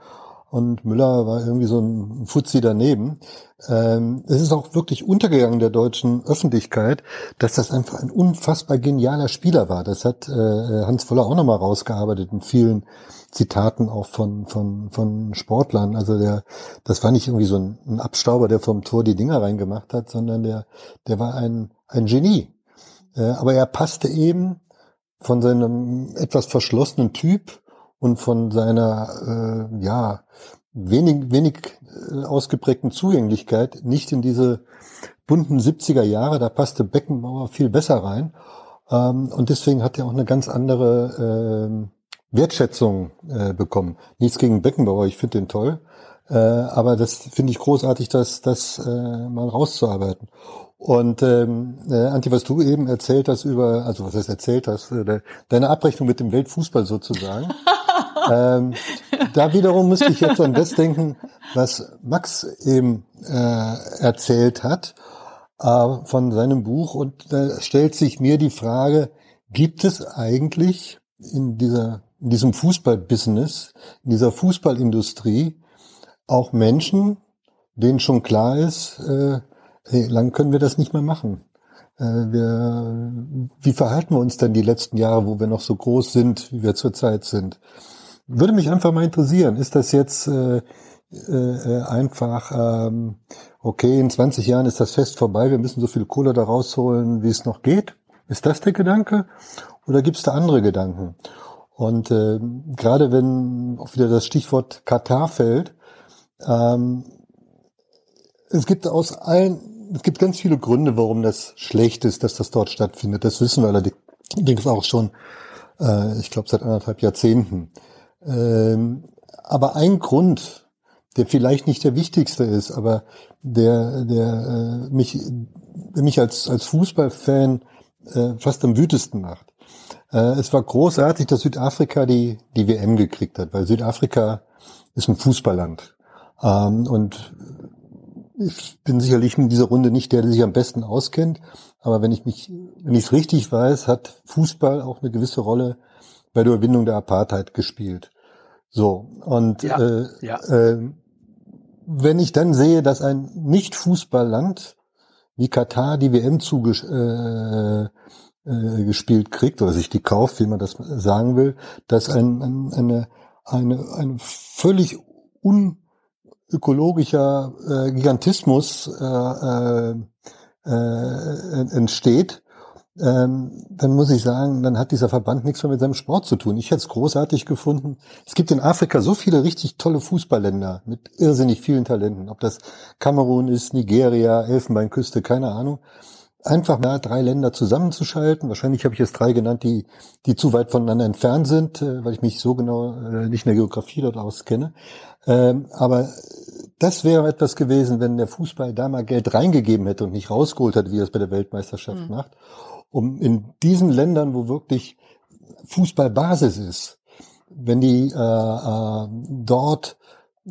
und Müller war irgendwie so ein Fuzzi daneben. Ähm, es ist auch wirklich untergegangen der deutschen Öffentlichkeit, dass das einfach ein unfassbar genialer Spieler war. Das hat äh, Hans Voller auch nochmal rausgearbeitet in vielen Zitaten auch von, von, von Sportlern. Also der, das war nicht irgendwie so ein, ein Abstauber, der vom Tor die Dinger reingemacht hat, sondern der, der war ein, ein Genie. Äh, aber er passte eben von seinem etwas verschlossenen Typ und von seiner, äh, ja, wenig, wenig äh, ausgeprägten Zugänglichkeit nicht in diese bunten 70er Jahre. Da passte Beckenbauer viel besser rein. Ähm, und deswegen hat er auch eine ganz andere ähm, Wertschätzung äh, bekommen. Nichts gegen Beckenbauer, ich finde den toll. Äh, aber das finde ich großartig, das, das äh, mal rauszuarbeiten. Und ähm, äh, Anti, was du eben erzählt hast über, also was heißt erzählt hast, äh, deine Abrechnung mit dem Weltfußball sozusagen. ähm, da wiederum müsste ich jetzt an das denken, was Max eben äh, erzählt hat äh, von seinem Buch. Und da stellt sich mir die Frage, gibt es eigentlich in dieser in diesem Fußballbusiness, in dieser Fußballindustrie auch Menschen, denen schon klar ist, äh, hey, lang können wir das nicht mehr machen. Äh, wir, wie verhalten wir uns denn die letzten Jahre, wo wir noch so groß sind, wie wir zurzeit sind? Würde mich einfach mal interessieren, ist das jetzt äh, äh, einfach, ähm, okay, in 20 Jahren ist das Fest vorbei, wir müssen so viel Kohle da rausholen, wie es noch geht? Ist das der Gedanke? Oder gibt es da andere Gedanken? Und äh, gerade wenn auch wieder das Stichwort Katar fällt, ähm, es gibt aus allen, es gibt ganz viele Gründe, warum das schlecht ist, dass das dort stattfindet. Das wissen wir allerdings auch schon, äh, ich glaube, seit anderthalb Jahrzehnten. Ähm, aber ein Grund, der vielleicht nicht der wichtigste ist, aber der, der äh, mich, mich als, als Fußballfan äh, fast am wütesten macht, es war großartig, dass Südafrika die, die WM gekriegt hat, weil Südafrika ist ein Fußballland. Ähm, und ich bin sicherlich in dieser Runde nicht der, der sich am besten auskennt. Aber wenn ich mich, wenn ich es richtig weiß, hat Fußball auch eine gewisse Rolle bei der Überwindung der Apartheid gespielt. So. Und ja, äh, ja. Äh, wenn ich dann sehe, dass ein Nicht-Fußballland wie Katar die WM zugesch äh, äh, gespielt kriegt oder sich die kauft, wie man das sagen will, dass ein, ein, eine, eine, eine völlig unökologischer äh, Gigantismus äh, äh, äh, entsteht, ähm, dann muss ich sagen, dann hat dieser Verband nichts mehr mit seinem Sport zu tun. Ich hätte es großartig gefunden. Es gibt in Afrika so viele richtig tolle Fußballländer mit irrsinnig vielen Talenten. Ob das Kamerun ist, Nigeria, Elfenbeinküste, keine Ahnung einfach mal drei Länder zusammenzuschalten. Wahrscheinlich habe ich jetzt drei genannt, die, die zu weit voneinander entfernt sind, äh, weil ich mich so genau äh, nicht in der Geografie dort auskenne. Ähm, aber das wäre etwas gewesen, wenn der Fußball da mal Geld reingegeben hätte und nicht rausgeholt hat, wie er es bei der Weltmeisterschaft mhm. macht, um in diesen Ländern, wo wirklich Fußball Basis ist, wenn die äh, äh, dort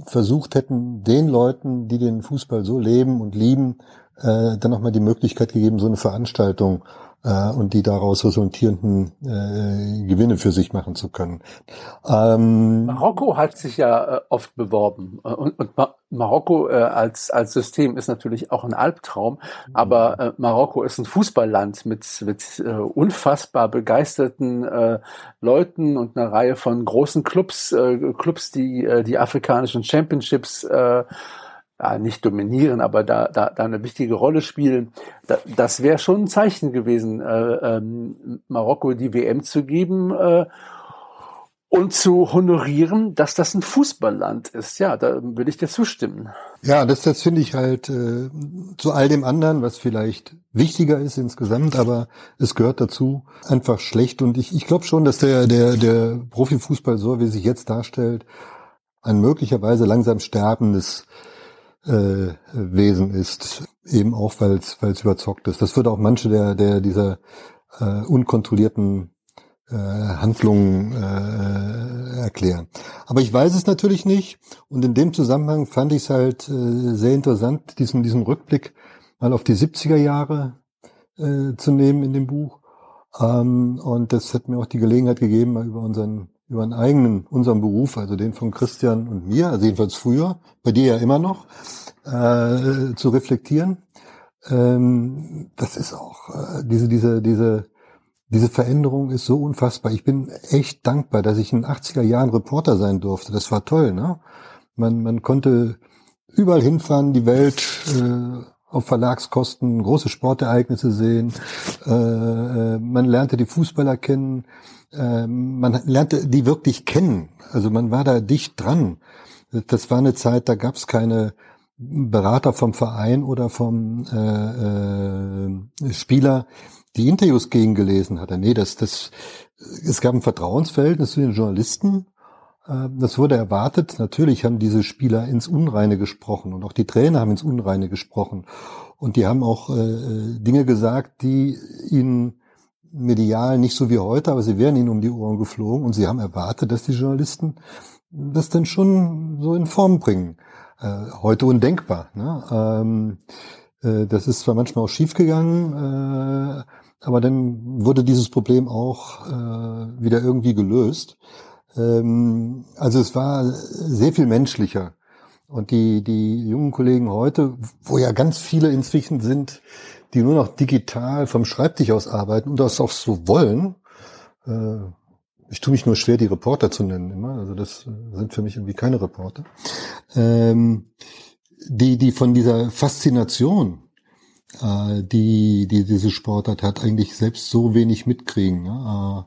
versucht hätten, den Leuten, die den Fußball so leben und lieben, äh, dann nochmal die Möglichkeit gegeben, so eine Veranstaltung äh, und die daraus resultierenden äh, Gewinne für sich machen zu können. Ähm, Marokko hat sich ja äh, oft beworben. Äh, und, und Ma Marokko äh, als, als System ist natürlich auch ein Albtraum, aber äh, Marokko ist ein Fußballland mit, mit äh, unfassbar begeisterten äh, Leuten und einer Reihe von großen Clubs, äh, Clubs, die äh, die afrikanischen Championships äh, ja, nicht dominieren, aber da, da, da eine wichtige Rolle spielen. Da, das wäre schon ein Zeichen gewesen, äh, ähm, Marokko die WM zu geben äh, und zu honorieren, dass das ein Fußballland ist. Ja, da würde ich dir zustimmen. Ja, das, das finde ich halt äh, zu all dem anderen, was vielleicht wichtiger ist insgesamt, aber es gehört dazu, einfach schlecht. Und ich, ich glaube schon, dass der, der, der Profifußball, so wie sich jetzt darstellt, ein möglicherweise langsam sterbendes äh, Wesen ist, eben auch weil es überzockt ist. Das würde auch manche der, der dieser äh, unkontrollierten äh, Handlungen äh, erklären. Aber ich weiß es natürlich nicht und in dem Zusammenhang fand ich es halt äh, sehr interessant, diesen, diesen Rückblick mal auf die 70er Jahre äh, zu nehmen in dem Buch. Ähm, und das hat mir auch die Gelegenheit gegeben, mal über unseren über einen eigenen, unseren Beruf, also den von Christian und mir, also jedenfalls früher, bei dir ja immer noch, äh, zu reflektieren. Ähm, das ist auch, äh, diese, diese, diese, diese Veränderung ist so unfassbar. Ich bin echt dankbar, dass ich in den 80er Jahren Reporter sein durfte. Das war toll, ne? Man, man konnte überall hinfahren, die Welt, äh, auf Verlagskosten, große Sportereignisse sehen. Äh, äh man lernte die Fußballer kennen. Ähm, man lernte die wirklich kennen. Also man war da dicht dran. Das war eine Zeit, da gab es keine Berater vom Verein oder vom äh, äh, Spieler, die Interviews gegengelesen hatte. Nee, das, das, es gab ein Vertrauensverhältnis zu den Journalisten. Äh, das wurde erwartet. Natürlich haben diese Spieler ins Unreine gesprochen und auch die Trainer haben ins Unreine gesprochen. Und die haben auch äh, Dinge gesagt, die ihnen medial nicht so wie heute, aber sie wären ihnen um die Ohren geflogen und sie haben erwartet, dass die Journalisten das dann schon so in Form bringen. Äh, heute undenkbar. Ne? Ähm, äh, das ist zwar manchmal auch schiefgegangen, äh, aber dann wurde dieses Problem auch äh, wieder irgendwie gelöst. Ähm, also es war sehr viel menschlicher. Und die, die jungen Kollegen heute, wo ja ganz viele inzwischen sind, die nur noch digital vom Schreibtisch aus arbeiten und das auch so wollen, äh, ich tue mich nur schwer, die Reporter zu nennen immer. Also das sind für mich irgendwie keine Reporter. Ähm, die, die von dieser Faszination, äh, die, die diese Sportart hat, eigentlich selbst so wenig mitkriegen. Ne?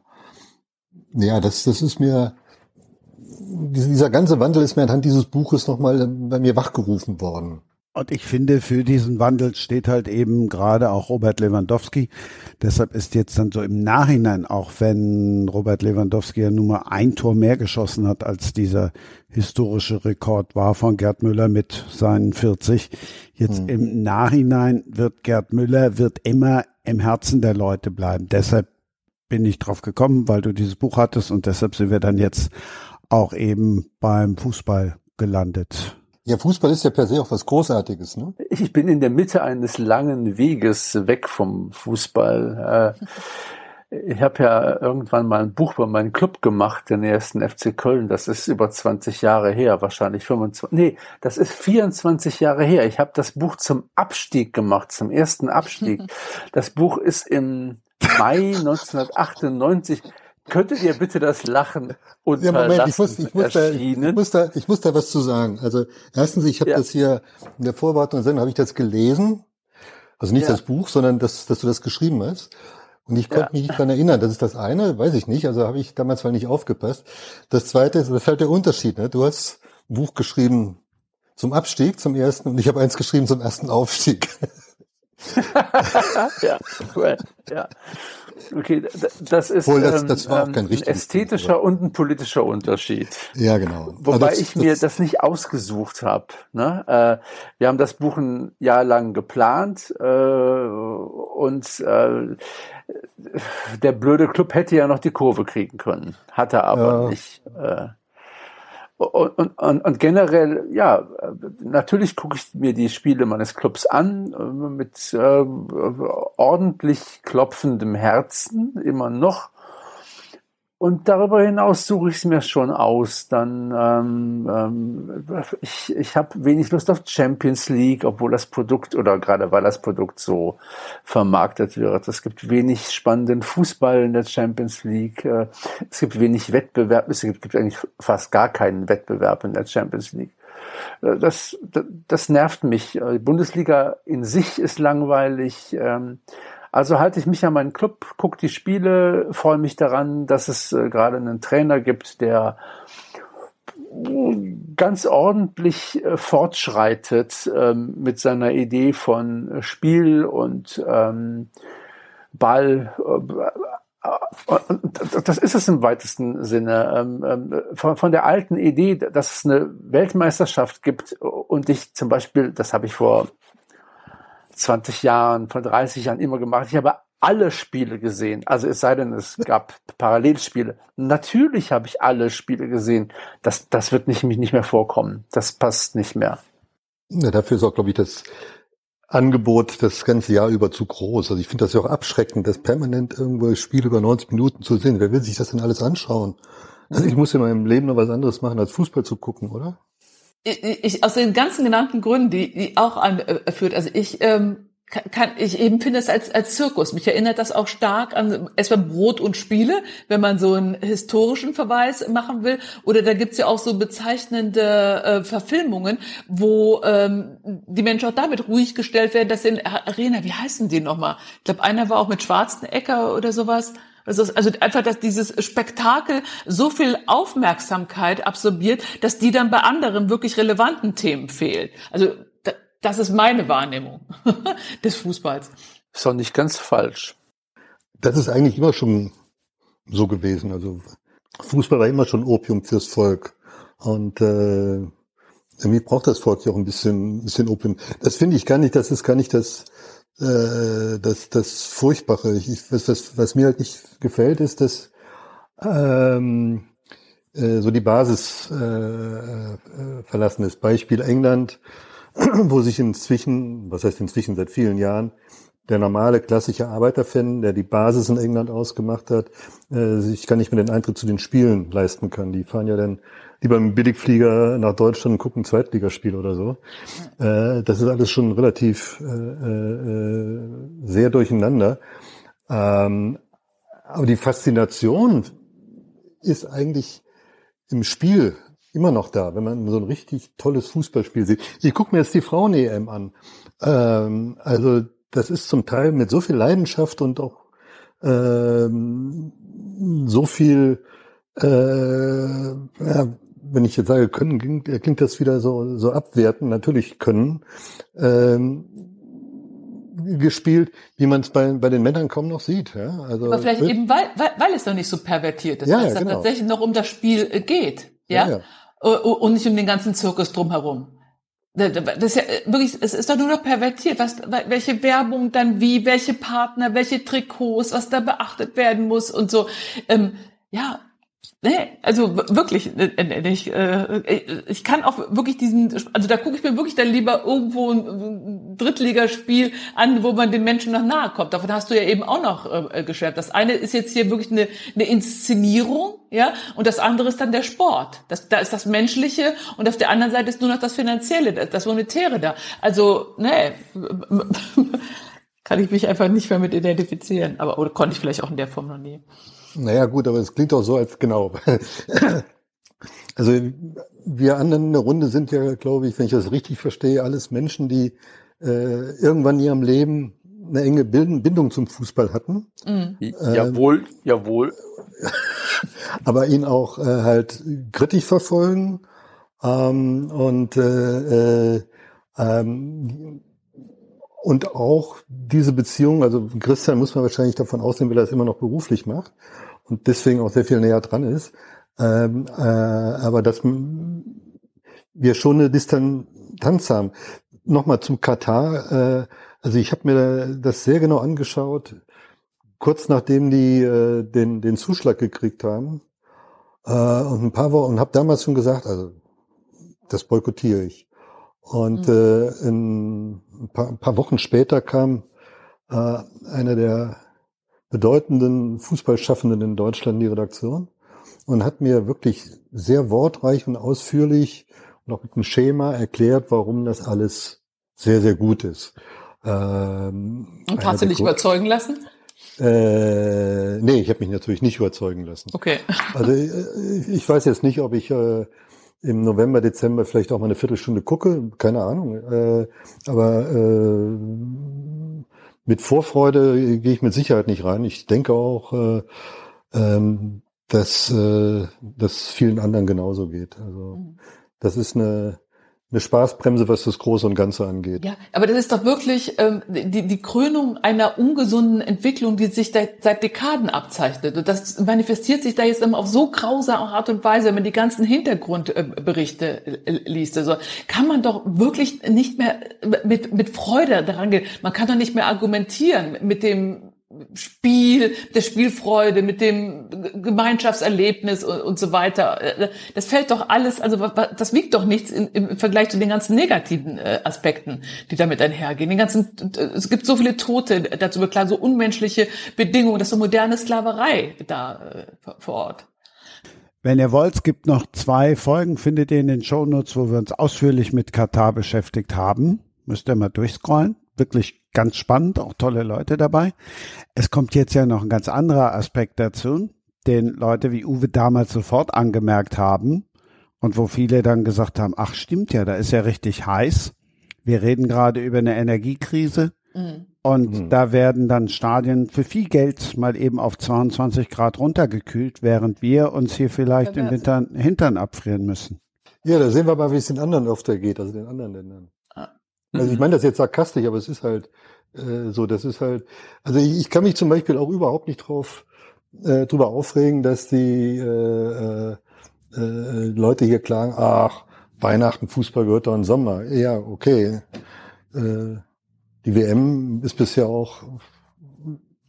Ja, das, das ist mir, dieser ganze Wandel ist mir anhand dieses Buches nochmal bei mir wachgerufen worden. Und ich finde, für diesen Wandel steht halt eben gerade auch Robert Lewandowski. Deshalb ist jetzt dann so im Nachhinein, auch wenn Robert Lewandowski ja nun mal ein Tor mehr geschossen hat, als dieser historische Rekord war von Gerd Müller mit seinen 40. Jetzt hm. im Nachhinein wird Gerd Müller, wird immer im Herzen der Leute bleiben. Deshalb bin ich drauf gekommen, weil du dieses Buch hattest und deshalb sind wir dann jetzt auch eben beim Fußball gelandet. Ja, Fußball ist ja per se auch was Großartiges, ne? Ich bin in der Mitte eines langen Weges weg vom Fußball. Äh, ich habe ja irgendwann mal ein Buch über meinen Club gemacht, den ersten FC Köln. Das ist über 20 Jahre her, wahrscheinlich 25. Nee, das ist 24 Jahre her. Ich habe das Buch zum Abstieg gemacht, zum ersten Abstieg. Das Buch ist im Mai 1998 Könntet ihr bitte das Lachen und ja, Moment, ich muss, ich, muss da, ich, muss da, ich muss da was zu sagen. Also erstens, ich habe ja. das hier in der Vorbereitung Sendung habe ich das gelesen, also nicht ja. das Buch, sondern das, dass du das geschrieben hast. Und ich konnte ja. mich nicht daran erinnern. Das ist das eine, weiß ich nicht. Also habe ich damals mal nicht aufgepasst. Das zweite ist, das ist halt der Unterschied. Ne? Du hast ein Buch geschrieben zum Abstieg, zum ersten, und ich habe eins geschrieben zum ersten Aufstieg. ja, well, ja. Okay, das ist Wohl, das, das war auch kein ähm, ein ästhetischer und ein politischer Unterschied. Ja, genau. Wobei das, ich mir das, das nicht ausgesucht habe. Ne? Äh, wir haben das Buch ein Jahr lang geplant äh, und äh, der blöde Club hätte ja noch die Kurve kriegen können, hat er aber ja. nicht. Und, und, und generell, ja, natürlich gucke ich mir die Spiele meines Clubs an äh, mit äh, ordentlich klopfendem Herzen immer noch. Und darüber hinaus suche ich es mir schon aus. Dann ähm, ähm, ich, ich habe wenig Lust auf Champions League, obwohl das Produkt oder gerade weil das Produkt so vermarktet wird. Es gibt wenig spannenden Fußball in der Champions League. Äh, es gibt wenig Wettbewerb. Es gibt, gibt eigentlich fast gar keinen Wettbewerb in der Champions League. Äh, das, das, das nervt mich. Die Bundesliga in sich ist langweilig. Ähm, also halte ich mich an meinen Club, gucke die Spiele, freue mich daran, dass es äh, gerade einen Trainer gibt, der ganz ordentlich äh, fortschreitet ähm, mit seiner Idee von Spiel und ähm, Ball. Äh, das ist es im weitesten Sinne. Ähm, ähm, von, von der alten Idee, dass es eine Weltmeisterschaft gibt und ich zum Beispiel, das habe ich vor 20 Jahren, vor 30 Jahren immer gemacht. Ich habe alle Spiele gesehen. Also es sei denn, es gab Parallelspiele. Natürlich habe ich alle Spiele gesehen. Das, das wird nicht, nicht mehr vorkommen. Das passt nicht mehr. Ja, dafür ist auch, glaube ich, das Angebot das ganze Jahr über zu groß. Also ich finde das ja auch abschreckend, das permanent irgendwo Spiele über 90 Minuten zu sehen. Wer will sich das denn alles anschauen? Also ich muss in meinem Leben noch was anderes machen, als Fußball zu gucken, oder? Ich, aus den ganzen genannten Gründen, die, die auch anführt, also ich ähm, kann, kann ich eben finde es als als Zirkus. Mich erinnert das auch stark an erstmal Brot und Spiele, wenn man so einen historischen Verweis machen will. Oder da gibt's ja auch so bezeichnende äh, Verfilmungen, wo ähm, die Menschen auch damit ruhig gestellt werden, dass in Arena, wie heißen die nochmal? Ich glaube, einer war auch mit Schwarzenegger oder sowas. Also, also einfach, dass dieses Spektakel so viel Aufmerksamkeit absorbiert, dass die dann bei anderen wirklich relevanten Themen fehlt. Also das ist meine Wahrnehmung des Fußballs. Ist doch nicht ganz falsch. das ist eigentlich immer schon so gewesen. Also Fußball war immer schon Opium fürs Volk. Und äh, irgendwie braucht das Volk ja auch ein bisschen, ein bisschen Opium. Das finde ich gar nicht, das ist gar nicht das, äh, das, das Furchtbare. Ich, was, was, was mir halt nicht gefällt, ist, dass ähm, äh, so die Basis äh, äh, verlassen ist. Beispiel England, wo sich inzwischen, was heißt inzwischen seit vielen Jahren, der normale klassische Arbeiterfan, der die Basis in England ausgemacht hat, äh, sich gar nicht mehr den Eintritt zu den Spielen leisten kann. Die fahren ja dann lieber im Billigflieger nach Deutschland und gucken Zweitligaspiel oder so. Äh, das ist alles schon relativ äh, äh, sehr durcheinander. Ähm, aber die Faszination ist eigentlich im Spiel immer noch da, wenn man so ein richtig tolles Fußballspiel sieht. Ich gucke mir jetzt die Frauen-EM an. Ähm, also das ist zum Teil mit so viel Leidenschaft und auch ähm, so viel, äh, ja, wenn ich jetzt sage können, klingt, klingt das wieder so, so abwerten. Natürlich können. Ähm, gespielt, wie man es bei, bei den Männern kaum noch sieht. Ja? Also, Aber vielleicht eben, weil, weil, weil es noch nicht so pervertiert ist, ja, weil es ja, genau. tatsächlich noch um das Spiel äh, geht. Ja? ja. Und nicht um den ganzen Zirkus drumherum. Das ist ja äh, wirklich, es ist doch nur noch pervertiert. Was, welche Werbung dann wie, welche Partner, welche Trikots, was da beachtet werden muss und so. Ähm, ja, Nee, also wirklich, äh, äh, ich, äh, ich kann auch wirklich diesen, also da gucke ich mir wirklich dann lieber irgendwo ein Drittligaspiel an, wo man den Menschen noch nahe kommt. Davon hast du ja eben auch noch äh, geschwärmt. Das eine ist jetzt hier wirklich eine, eine Inszenierung, ja, und das andere ist dann der Sport. Das, da ist das Menschliche und auf der anderen Seite ist nur noch das Finanzielle, das Monetäre da. Also, nee, kann ich mich einfach nicht mehr mit identifizieren. Aber oder konnte ich vielleicht auch in der Form noch nie. Naja, gut, aber es klingt auch so, als genau. also wir anderen in der Runde sind ja, glaube ich, wenn ich das richtig verstehe, alles Menschen, die äh, irgendwann in ihrem Leben eine enge Bindung zum Fußball hatten. Mhm. Ähm, jawohl, jawohl. aber ihn auch äh, halt kritisch verfolgen ähm, und äh, äh, ähm, und auch diese Beziehung, also Christian muss man wahrscheinlich davon ausnehmen, weil er es immer noch beruflich macht und deswegen auch sehr viel näher dran ist. Ähm, äh, aber dass wir schon eine Distanz haben. Nochmal zum Katar. Äh, also ich habe mir das sehr genau angeschaut, kurz nachdem die äh, den, den Zuschlag gekriegt haben. Äh, und ein paar Wochen und habe damals schon gesagt, also das boykottiere ich. Und mhm. äh, in, ein, paar, ein paar Wochen später kam äh, einer der bedeutenden Fußballschaffenden in Deutschland in die Redaktion und hat mir wirklich sehr wortreich und ausführlich und auch mit einem Schema erklärt, warum das alles sehr, sehr gut ist. Ähm, und hast du dich überzeugen lassen? Äh, nee, ich habe mich natürlich nicht überzeugen lassen. Okay. Also äh, ich weiß jetzt nicht, ob ich äh, im November, Dezember vielleicht auch mal eine Viertelstunde gucke, keine Ahnung. Äh, aber äh, mit Vorfreude gehe ich mit Sicherheit nicht rein. Ich denke auch, äh, ähm, dass äh, das vielen anderen genauso geht. Also mhm. das ist eine eine Spaßbremse, was das Große und Ganze angeht. Ja, aber das ist doch wirklich ähm, die, die Krönung einer ungesunden Entwicklung, die sich da seit Dekaden abzeichnet. Und das manifestiert sich da jetzt immer auf so grausame Art und Weise, wenn man die ganzen Hintergrundberichte äh, liest. Also kann man doch wirklich nicht mehr mit, mit Freude daran gehen. Man kann doch nicht mehr argumentieren mit dem Spiel, der Spielfreude, mit dem Gemeinschaftserlebnis und, und, so weiter. Äh, das fällt doch alles, also das wiegt doch nichts im, im Vergleich zu den ganzen negativen äh, Aspekten, die damit einhergehen. Den ganzen, äh, es gibt so viele Tote dazu beklagen, so unmenschliche Bedingungen, das ist so moderne Sklaverei da vor Ort. Wenn ihr wollt, es gibt noch zwei Folgen, findet ihr in den Shownotes, wo wir uns ausführlich mit Katar beschäftigt haben. Müsst ihr mal durchscrollen wirklich ganz spannend, auch tolle Leute dabei. Es kommt jetzt ja noch ein ganz anderer Aspekt dazu, den Leute wie Uwe damals sofort angemerkt haben und wo viele dann gesagt haben, ach stimmt ja, da ist ja richtig heiß. Wir reden gerade über eine Energiekrise. Mhm. Und mhm. da werden dann Stadien für viel Geld mal eben auf 22 Grad runtergekühlt, während wir uns hier vielleicht im Winter Hintern abfrieren müssen. Ja, da sehen wir mal, wie es den anderen öfter geht, also den anderen Ländern. Also ich meine das jetzt sarkastisch, aber es ist halt, Äh, so, das ist halt, also ich, ich kann mich zum Beispiel auch überhaupt nicht drauf äh, drüber aufregen, dass die äh, äh, äh, Leute hier klagen, ach, Weihnachten, Fußball gehört doch im Sommer. Ja, okay. Äh, die WM ist bisher auch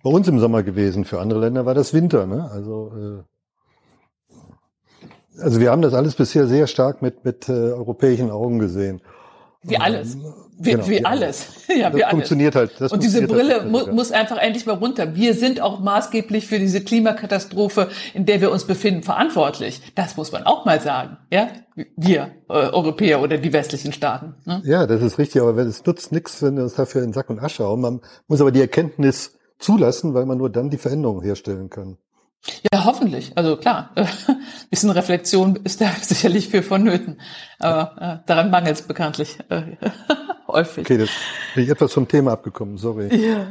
bei uns im Sommer gewesen. Für andere Länder war das Winter. Ne? Also, äh, also wir haben das alles bisher sehr stark mit, mit äh, europäischen Augen gesehen. Wie alles. Wie, genau, wie alles. ja, das wie funktioniert alles. halt. Das und diese Brille halt, mu muss einfach endlich mal runter. Wir sind auch maßgeblich für diese Klimakatastrophe, in der wir uns befinden, verantwortlich. Das muss man auch mal sagen. Ja, wir äh, Europäer oder die westlichen Staaten. Ne? Ja, das ist richtig. Aber es nutzt nichts, wenn wir uns dafür in Sack und Asche hauen. Man muss aber die Erkenntnis zulassen, weil man nur dann die Veränderung herstellen kann. Ja, hoffentlich. Also klar, äh, bisschen Reflexion ist da sicherlich für vonnöten. Aber äh, daran mangelt es bekanntlich äh, häufig. Okay, das bin ich etwas vom Thema abgekommen, sorry. Ja.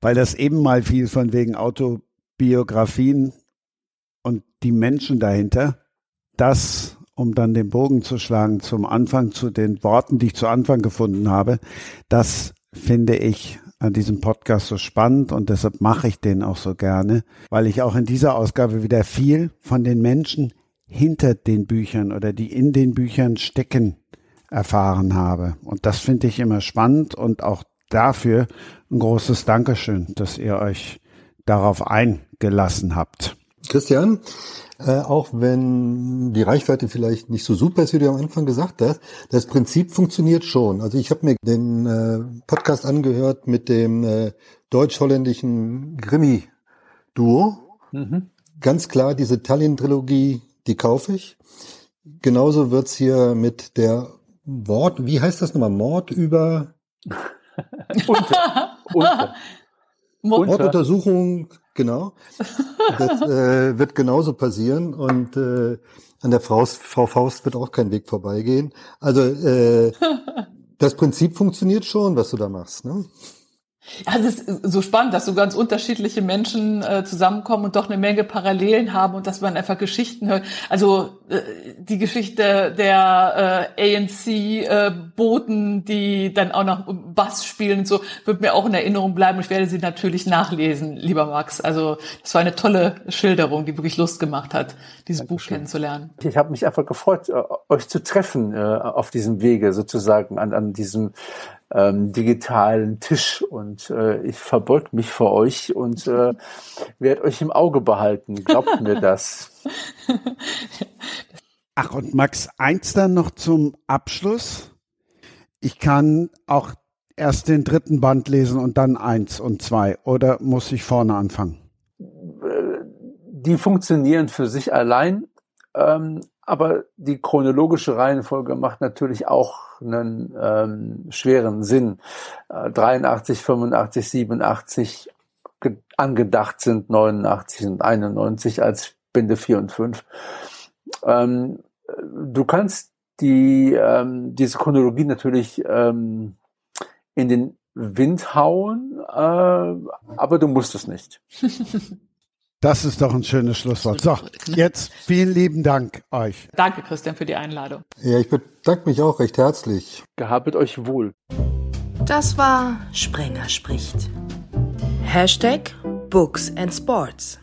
Weil das eben mal fiel von wegen Autobiografien und die Menschen dahinter. Das, um dann den Bogen zu schlagen zum Anfang, zu den Worten, die ich zu Anfang gefunden habe, das finde ich an diesem Podcast so spannend und deshalb mache ich den auch so gerne, weil ich auch in dieser Ausgabe wieder viel von den Menschen hinter den Büchern oder die in den Büchern stecken erfahren habe. Und das finde ich immer spannend und auch dafür ein großes Dankeschön, dass ihr euch darauf eingelassen habt. Christian, äh, auch wenn die Reichweite vielleicht nicht so super ist, wie du am Anfang gesagt hast, das Prinzip funktioniert schon. Also ich habe mir den äh, Podcast angehört mit dem äh, deutsch-holländischen Grimmi-Duo. Mhm. Ganz klar, diese Tallinn-Trilogie, die kaufe ich. Genauso wird's hier mit der Wort, wie heißt das nochmal? Mord über unter, unter. Morduntersuchung Genau. Das äh, wird genauso passieren und äh, an der Frau, Frau Faust wird auch kein Weg vorbeigehen. Also äh, das Prinzip funktioniert schon, was du da machst. Ne? Ja, es ist so spannend, dass so ganz unterschiedliche Menschen äh, zusammenkommen und doch eine Menge Parallelen haben und dass man einfach Geschichten hört. Also äh, die Geschichte der äh, ANC-Boten, äh, die dann auch noch Bass spielen und so, wird mir auch in Erinnerung bleiben. Ich werde sie natürlich nachlesen, lieber Max. Also das war eine tolle Schilderung, die wirklich Lust gemacht hat, dieses Dankeschön. Buch kennenzulernen. Ich habe mich einfach gefreut, äh, euch zu treffen äh, auf diesem Wege sozusagen, an, an diesem ähm, digitalen Tisch und äh, ich verbeug mich vor euch und äh, werde euch im Auge behalten. Glaubt mir das. Ach, und Max, eins dann noch zum Abschluss. Ich kann auch erst den dritten Band lesen und dann eins und zwei. Oder muss ich vorne anfangen? Die funktionieren für sich allein. Ähm, aber die chronologische Reihenfolge macht natürlich auch einen ähm, schweren Sinn. Äh, 83, 85, 87 angedacht sind 89 und 91 als Binde 4 und 5. Ähm, du kannst die, ähm, diese Chronologie natürlich ähm, in den Wind hauen, äh, aber du musst es nicht. Das ist doch ein schönes Schlusswort. So, jetzt vielen lieben Dank euch. Danke, Christian, für die Einladung. Ja, ich bedanke mich auch recht herzlich. Gehabet euch wohl. Das war Sprenger spricht. Hashtag Books and Sports.